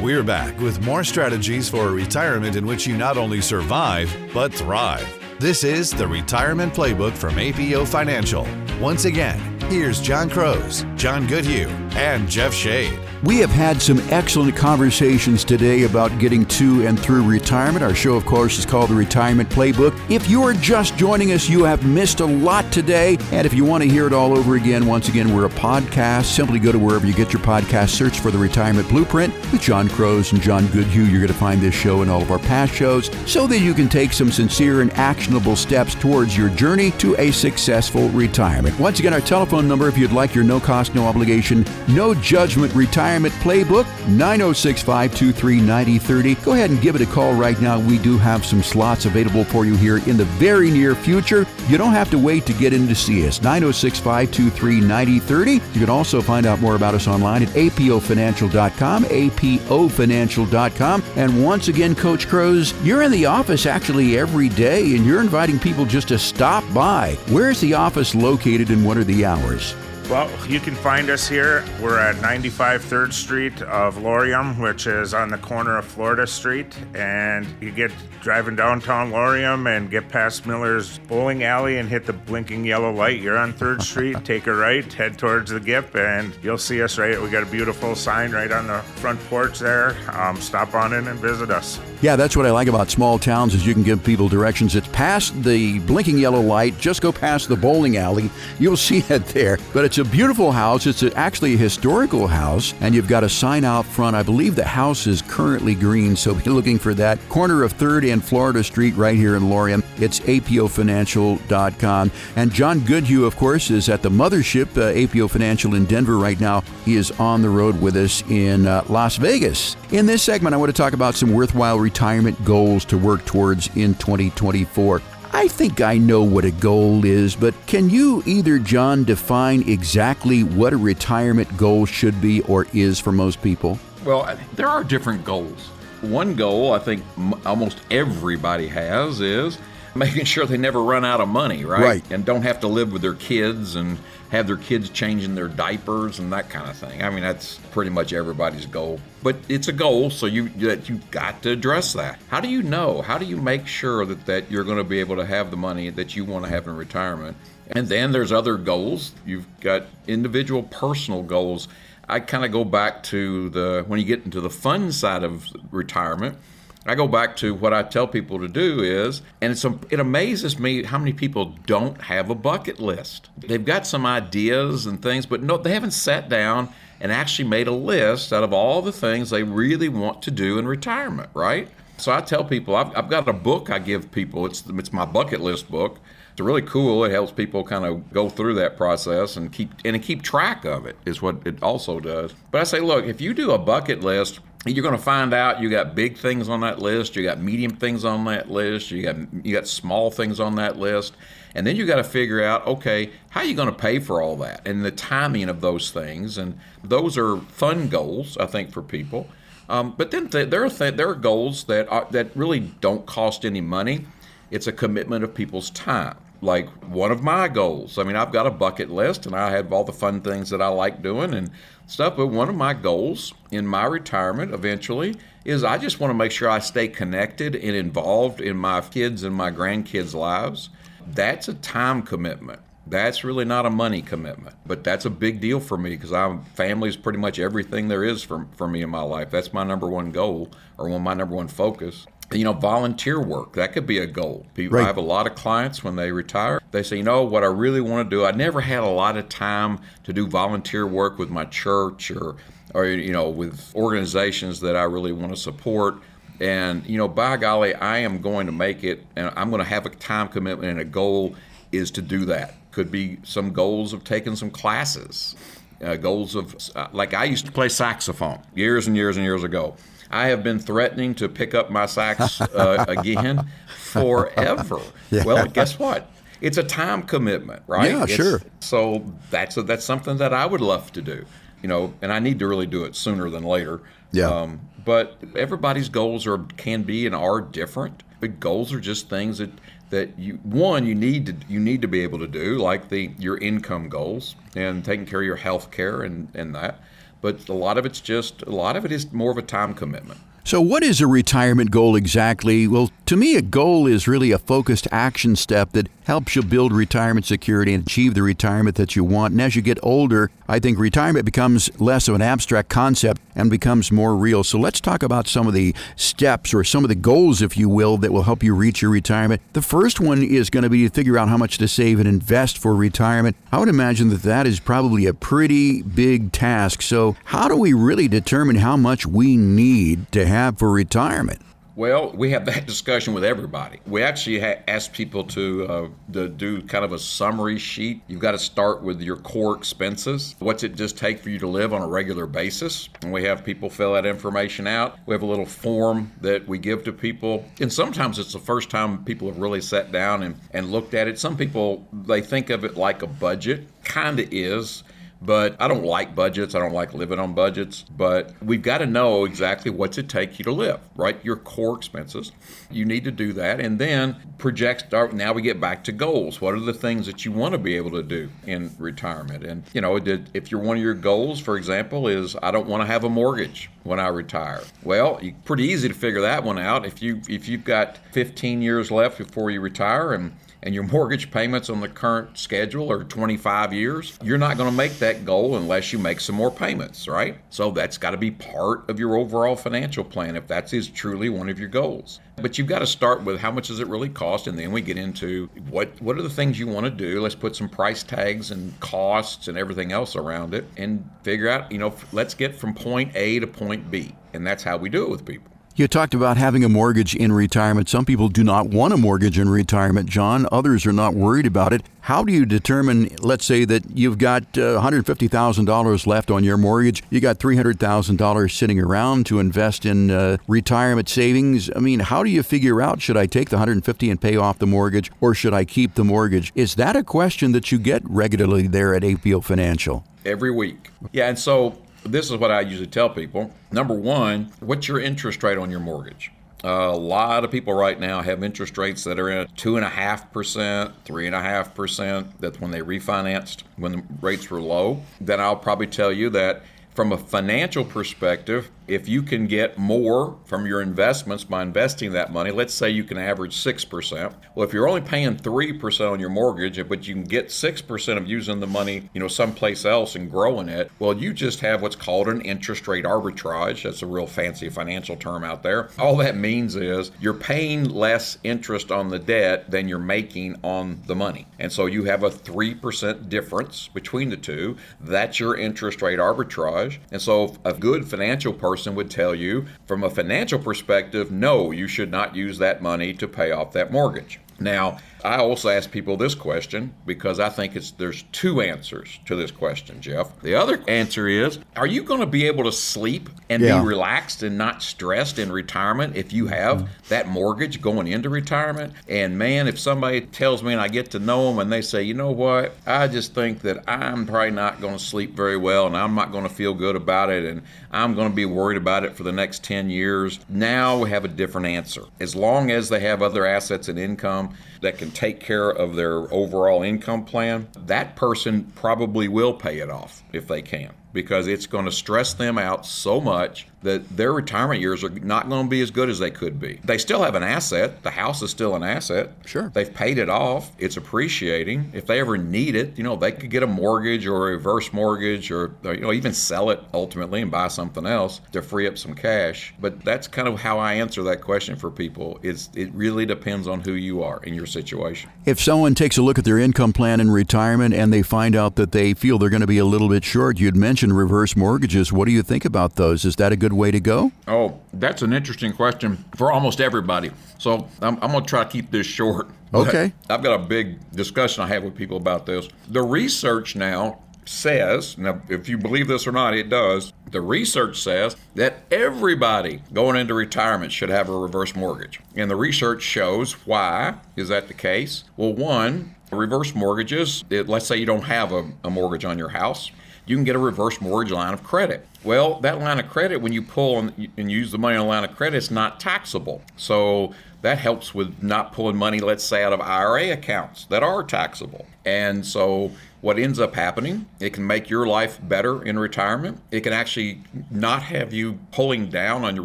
S1: We're back with more strategies for a retirement in which you not only survive, but thrive. This is the Retirement Playbook from APO Financial. Once again, here's John Croze, John Goodhue, and Jeff Shade.
S2: We have had some excellent conversations today about getting to and through retirement. Our show, of course, is called The Retirement Playbook. If you are just joining us, you have missed a lot today. And if you want to hear it all over again, once again, we're a podcast. Simply go to wherever you get your podcast, search for The Retirement Blueprint with John Croze and John Goodhue. You're going to find this show and all of our past shows so that you can take some sincere and actionable steps towards your journey to a successful retirement. Once again, our telephone number, if you'd like your no cost, no obligation, no judgment retirement Playbook, 906 523 9030. Go ahead and give it a call right now. We do have some slots available for you here in the very near future. You don't have to wait to get in to see us. 906 523 9030. You can also find out more about us online at apofinancial.com, apofinancial.com. And once again, Coach Croze, you're in the office actually every day and you're inviting people just to stop by. Where's the office located and what are the hours?
S3: Well, you can find us here. We're at 95 3rd Street of Laurium, which is on the corner of Florida Street. And you get driving downtown Laurium and get past Miller's Bowling Alley and hit the blinking yellow light. You're on 3rd Street, take a right, head towards the GIP, and you'll see us right. We got a beautiful sign right on the front porch there. Um, stop on in and visit us.
S2: Yeah, that's what I like about small towns is you can give people directions. It's past the blinking yellow light. Just go past the bowling alley. You'll see it there. But it's a a beautiful house. It's actually a historical house, and you've got a sign out front. I believe the house is currently green, so be looking for that. Corner of 3rd and Florida Street right here in Laurium. It's apofinancial.com. And John Goodhue, of course, is at the mothership, uh, APO Financial in Denver right now. He is on the road with us in uh, Las Vegas. In this segment, I want to talk about some worthwhile retirement goals to work towards in 2024. I think I know what a goal is, but can you either, John, define exactly what a retirement goal should be or is for most people?
S4: Well, there are different goals. One goal I think m- almost everybody has is making sure they never run out of money, right?
S2: Right.
S4: And don't have to live with their kids and have their kids changing their diapers and that kind of thing. I mean, that's pretty much everybody's goal. But it's a goal, so you that you've got to address that. How do you know? How do you make sure that, that you're going to be able to have the money that you want to have in retirement? And then there's other goals. You've got individual personal goals. I kind of go back to the when you get into the fun side of retirement. I go back to what I tell people to do is, and it's it amazes me how many people don't have a bucket list. They've got some ideas and things, but no, they haven't sat down and actually made a list out of all the things they really want to do in retirement, right? So I tell people I've, I've got a book I give people. It's it's my bucket list book. It's really cool. It helps people kind of go through that process and keep and keep track of it is what it also does. But I say, look, if you do a bucket list, you're going to find out you got big things on that list, you got medium things on that list, you got you got small things on that list, and then you got to figure out, okay, how are you going to pay for all that and the timing of those things, and those are fun goals I think for people. Um, but then th- there are th- there are goals that are, that really don't cost any money. It's a commitment of people's time. Like one of my goals. I mean, I've got a bucket list, and I have all the fun things that I like doing and stuff. But one of my goals in my retirement eventually is I just want to make sure I stay connected and involved in my kids and my grandkids' lives. That's a time commitment. That's really not a money commitment, but that's a big deal for me because I'm family is pretty much everything there is for, for me in my life. That's my number one goal or one my number one focus. You know, volunteer work that could be a goal. People,
S2: Right.
S4: I have a lot of clients when they retire. They say, you know, what I really want to do. I never had a lot of time to do volunteer work with my church or, or you know, with organizations that I really want to support. And you know, by golly, I am going to make it, and I'm going to have a time commitment and a goal is to do that. Could be some goals of taking some classes, uh, goals of uh, like I used to play saxophone years and years and years ago. I have been threatening to pick up my sax uh, again forever. Well, guess what? It's a time commitment, right?
S2: Yeah,
S4: It's-
S2: sure.
S4: So that's a, that's something that I would love to do, you know, and I need to really do it sooner than later.
S2: Yeah.
S4: Um, but everybody's goals are can be and are different. But goals are just things that that you one you need to you need to be able to do, like the your income goals and taking care of your health care and and that. But a lot of it's just a lot of it is more of a time commitment.
S2: So, what is a retirement goal exactly? Well, to me, a goal is really a focused action step that helps you build retirement security and achieve the retirement that you want. And as you get older, I think retirement becomes less of an abstract concept and becomes more real. So, let's talk about some of the steps or some of the goals, if you will, that will help you reach your retirement. The first one is going to be to figure out how much to save and invest for retirement. I would imagine that that is probably a pretty big task. So, how do we really determine how much we need to have for retirement?
S4: Well, we have that discussion with everybody. We actually ha- ask people to, uh, to do kind of a summary sheet. You've got to start with your core expenses. What's it just take for you to live on a regular basis? And we have people fill that information out. We have a little form that we give to people. And sometimes it's the first time people have really sat down and, and looked at it. Some people, they think of it like a budget, kind of is. But I don't like budgets. I don't like living on budgets. But we've got to know exactly what's it take you to live, right? Your core expenses. You need to do that. And then project. Start, now we get back to goals. What are the things that you want to be able to do in retirement? And, you know, if you're one of your goals, for example, is I don't want to have a mortgage when I retire. Well, pretty easy to figure that one out. If, you, if you've got 15 years left before you retire and and your mortgage payments on the current schedule are 25 years, you're not going to make that goal unless you make some more payments, right? So that's got to be part of your overall financial plan if that is truly one of your goals. But you've got to start with how much does it really cost, and then we get into what what are the things you want to do. Let's put some price tags and costs and everything else around it, and figure out, you know, let's get from point A to point B, and that's how we do it with people.
S2: You talked about having a mortgage in retirement. Some people do not want a mortgage in retirement, John. Others are not worried about it. How do you determine, let's say, that you've got uh, $150,000 left on your mortgage, you got $300,000 sitting around to invest in uh, retirement savings? I mean, how do you figure out should I take the 150 and pay off the mortgage or should I keep the mortgage? Is that a question that you get regularly there at APO Financial?
S4: Every week. Yeah, and so this is what I usually tell people. Number one, what's your interest rate on your mortgage? Uh, a lot of people right now have interest rates that are at two and a half percent, three and a half percent. That's when they refinanced when the rates were low. Then I'll probably tell you that from a financial perspective, if you can get more from your investments by investing that money, let's say you can average 6%. Well, if you're only paying 3% on your mortgage, but you can get 6% of using the money, you know, someplace else and growing it, well, you just have what's called an interest rate arbitrage. That's a real fancy financial term out there. All that means is you're paying less interest on the debt than you're making on the money. And so you have a 3% difference between the two. That's your interest rate arbitrage. And so a good financial person person would tell you from a financial perspective, no, you should not use that money to pay off that mortgage. Now, I also ask people this question because I think it's there's two answers to this question, Jeff. The other answer is, are you going to be able to sleep and yeah. be relaxed and not stressed in retirement if you have mm-hmm. that mortgage going into retirement? And man, if somebody tells me and I get to know them and they say, you know what, I just think that I'm probably not going to sleep very well and I'm not going to feel good about it and I'm going to be worried about it for the next 10 years. Now we have a different answer. As long as they have other assets and income that can take care of their overall income plan, that person probably will pay it off if they can because it's going to stress them out so much that their retirement years are not going to be as good as they could be. They still have an asset. The house is still an asset.
S2: Sure.
S4: They've paid it off. It's appreciating. If they ever need it, you know, they could get a mortgage or a reverse mortgage or, you know, even sell it ultimately and buy something else to free up some cash. But that's kind of how I answer that question for people. It's it really depends on who you are in your situation.
S2: If someone takes a look at their income plan in retirement and they find out that they feel they're going to be a little bit short, you'd mentioned reverse mortgages. What do you think about those? Is that a good good way to go?
S4: Oh, that's an interesting question for almost everybody. So I'm, I'm going to try to keep this short.
S2: Okay.
S4: I've got a big discussion I have with people about this. The research now says, now if you believe this or not, it does. The research says that everybody going into retirement should have a reverse mortgage. And the research shows why is that the case? Well, one, reverse mortgages, it, let's say you don't have a, a mortgage on your house you can get a reverse mortgage line of credit. Well, that line of credit, when you pull and, and use the money on a line of credit, it's not taxable. So that helps with not pulling money, let's say, out of IRA accounts that are taxable. And so what ends up happening, it can make your life better in retirement. It can actually not have you pulling down on your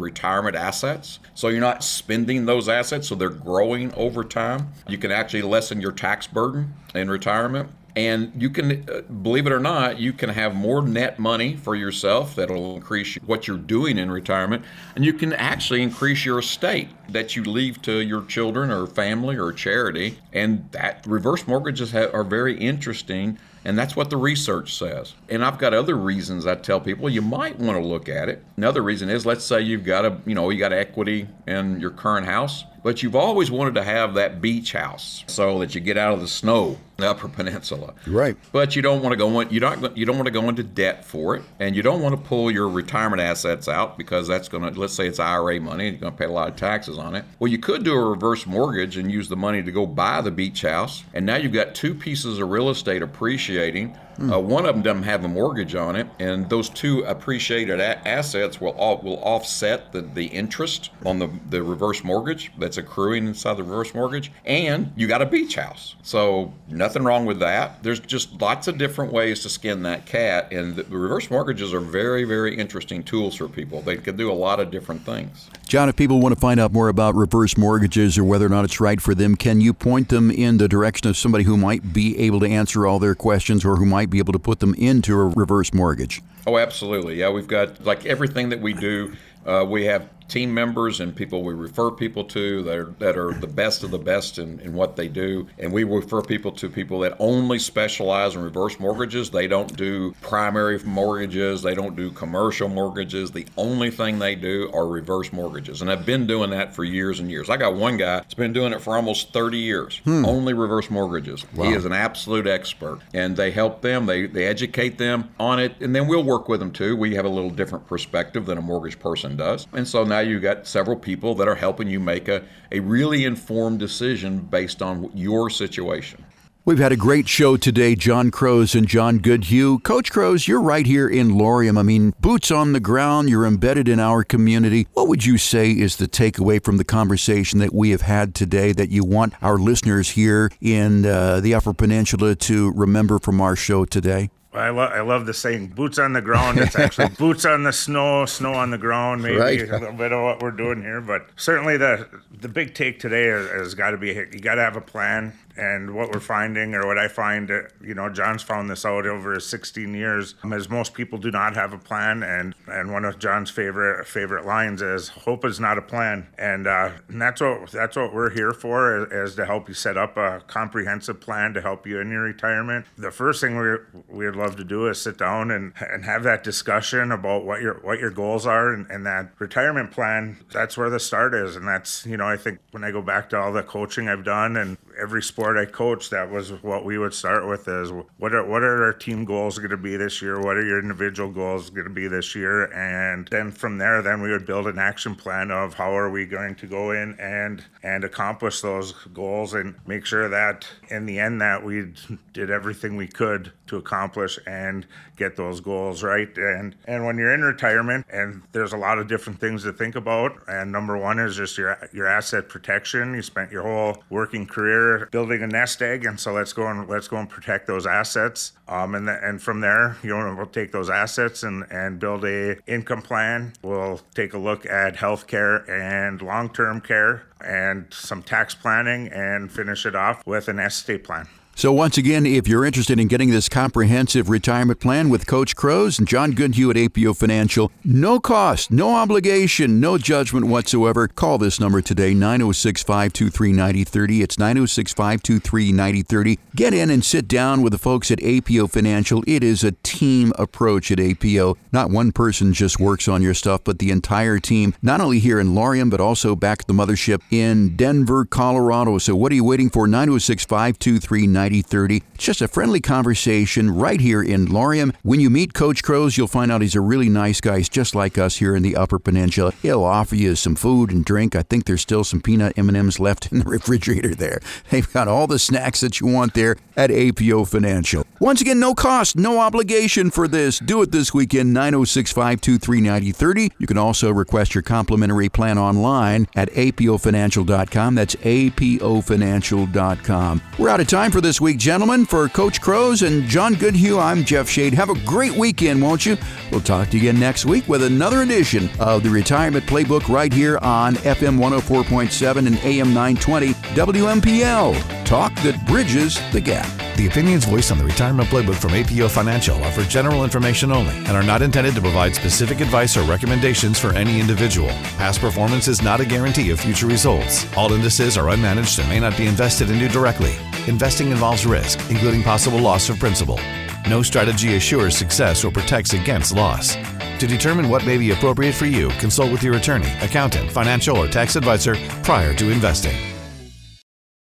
S4: retirement assets. So you're not spending those assets, so they're growing over time. You can actually lessen your tax burden in retirement. And you can, uh, believe it or not, you can have more net money for yourself that'll increase what you're doing in retirement. And you can actually increase your estate that you leave to your children or family or charity. And that reverse mortgages are very interesting and that's what the research says. And I've got other reasons I tell people you might want to look at it. Another reason is let's say you've got a, you know, you got equity in your current house, but you've always wanted to have that beach house so that you get out of the snow the Upper Peninsula.
S2: Right.
S4: But you don't want to go in, you don't you don't want to go into debt for it, and you don't want to pull your retirement assets out because that's going to let's say it's IRA money, you're going to pay a lot of taxes on it. Well, you could do a reverse mortgage and use the money to go buy the beach house, and now you've got two pieces of real estate appreciating Hmm. Uh, one of them doesn't have a mortgage on it, and those two appreciated a- assets will all, will offset the, the interest on the, the reverse mortgage that's accruing inside the reverse mortgage. And you got a beach house, so nothing wrong with that. There's just lots of different ways to skin that cat, and the reverse mortgages are very very interesting tools for people. They can do a lot of different things.
S2: John, if people want to find out more about reverse mortgages or whether or not it's right for them, can you point them in the direction of somebody who might be able to answer all their questions or who might be able to put them into a reverse mortgage.
S4: Oh, absolutely. Yeah, we've got like everything that we do. Uh, we have team members and people we refer people to that are, that are the best of the best in, in what they do. And we refer people to people that only specialize in reverse mortgages. They don't do primary mortgages, they don't do commercial mortgages. The only thing they do are reverse mortgages. And I've been doing that for years and years. I got one guy that's been doing it for almost 30 years, hmm. only reverse mortgages. Wow. He is an absolute expert. And they help them, they, they educate them on it, and then we'll work with them too. We have a little different perspective than a mortgage person does. And so now you got several people that are helping you make a, a really informed decision based on your situation.
S2: We've had a great show today, John Croze and John Goodhue. Coach Croze, you're right here in Laurium. I mean, boots on the ground, you're embedded in our community. What would you say is the takeaway from the conversation that we have had today that you want our listeners here in uh, the Upper Peninsula to remember from our show today?
S3: I love I love the saying "boots on the ground." It's actually boots on the snow, snow on the ground. Maybe right. a little bit of what we're doing here, but certainly the the big take today has got to be you got to have a plan and what we're finding, or what I find, uh, you know, John's found this out over 16 years, um, is most people do not have a plan. And and one of John's favorite favorite lines is, "Hope is not a plan." And, uh, and that's what that's what we're here for, is, is, to help you set up a comprehensive plan to help you in your retirement. The first thing we we'd love to do is sit down and and have that discussion about what your what your goals are, and, and that retirement plan. That's where the start is, and that's you know I think when I go back to all the coaching I've done and every sport I coach, that was what we would start with is what are what are our team goals going to be this year? What are your individual goals going to be this year? And then from there, then we would build an action plan of how are we going to go in and and accomplish those goals and make sure that in the end that we did everything we could to accomplish and get those goals right. And and when you're in retirement, and there's a lot of different things to think about. And number one is just your your asset protection. You spent your whole working career building a nest egg, and so let's go and let's go and protect those assets. Um, and the, and from there, you know, we'll take those assets and and build a income plan. We'll take a look at healthcare and long term care and some tax planning, and finish it off with an estate plan.
S2: So, once again, if you're interested in getting this comprehensive retirement plan with Coach Croze and John Goodhue at APO Financial, no cost, no obligation, no judgment whatsoever, call this number today, 906 523 9030. It's 906 523 9030. Get in and sit down with the folks at APO Financial. It is a team approach at APO. Not one person just works on your stuff, but the entire team, not only here in Laurium, but also back at the mothership in Denver, Colorado. So, what are you waiting for? 906 523 9030. 9030. It's just a friendly conversation right here in Laurium. When you meet Coach Croze, you'll find out he's a really nice guy. He's just like us here in the Upper Peninsula. He'll offer you some food and drink. I think there's still some peanut M&Ms left in the refrigerator there. They've got all the snacks that you want there at APO Financial. Once again, no cost, no obligation for this. Do it this weekend, 906 523 9030. You can also request your complimentary plan online at apofinancial.com. That's apofinancial.com. We're out of time for this week, gentlemen. For Coach Croze and John Goodhue, I'm Jeff Shade. Have a great weekend, won't you? We'll talk to you again next week with another edition of the Retirement Playbook right here on FM 104.7 and AM 920 WMPL. Talk that bridges the gap.
S1: The opinions voiced on the Retirement Playbook from APO Financial are for general information only and are not intended to provide specific advice or recommendations for any individual. Past performance is not a guarantee of future results. All indices are unmanaged and may not be invested into directly. Investing involves risk, including possible loss of principal. No strategy assures success or protects against loss. To determine what may be appropriate for you, consult with your attorney, accountant, financial, or tax advisor prior to investing.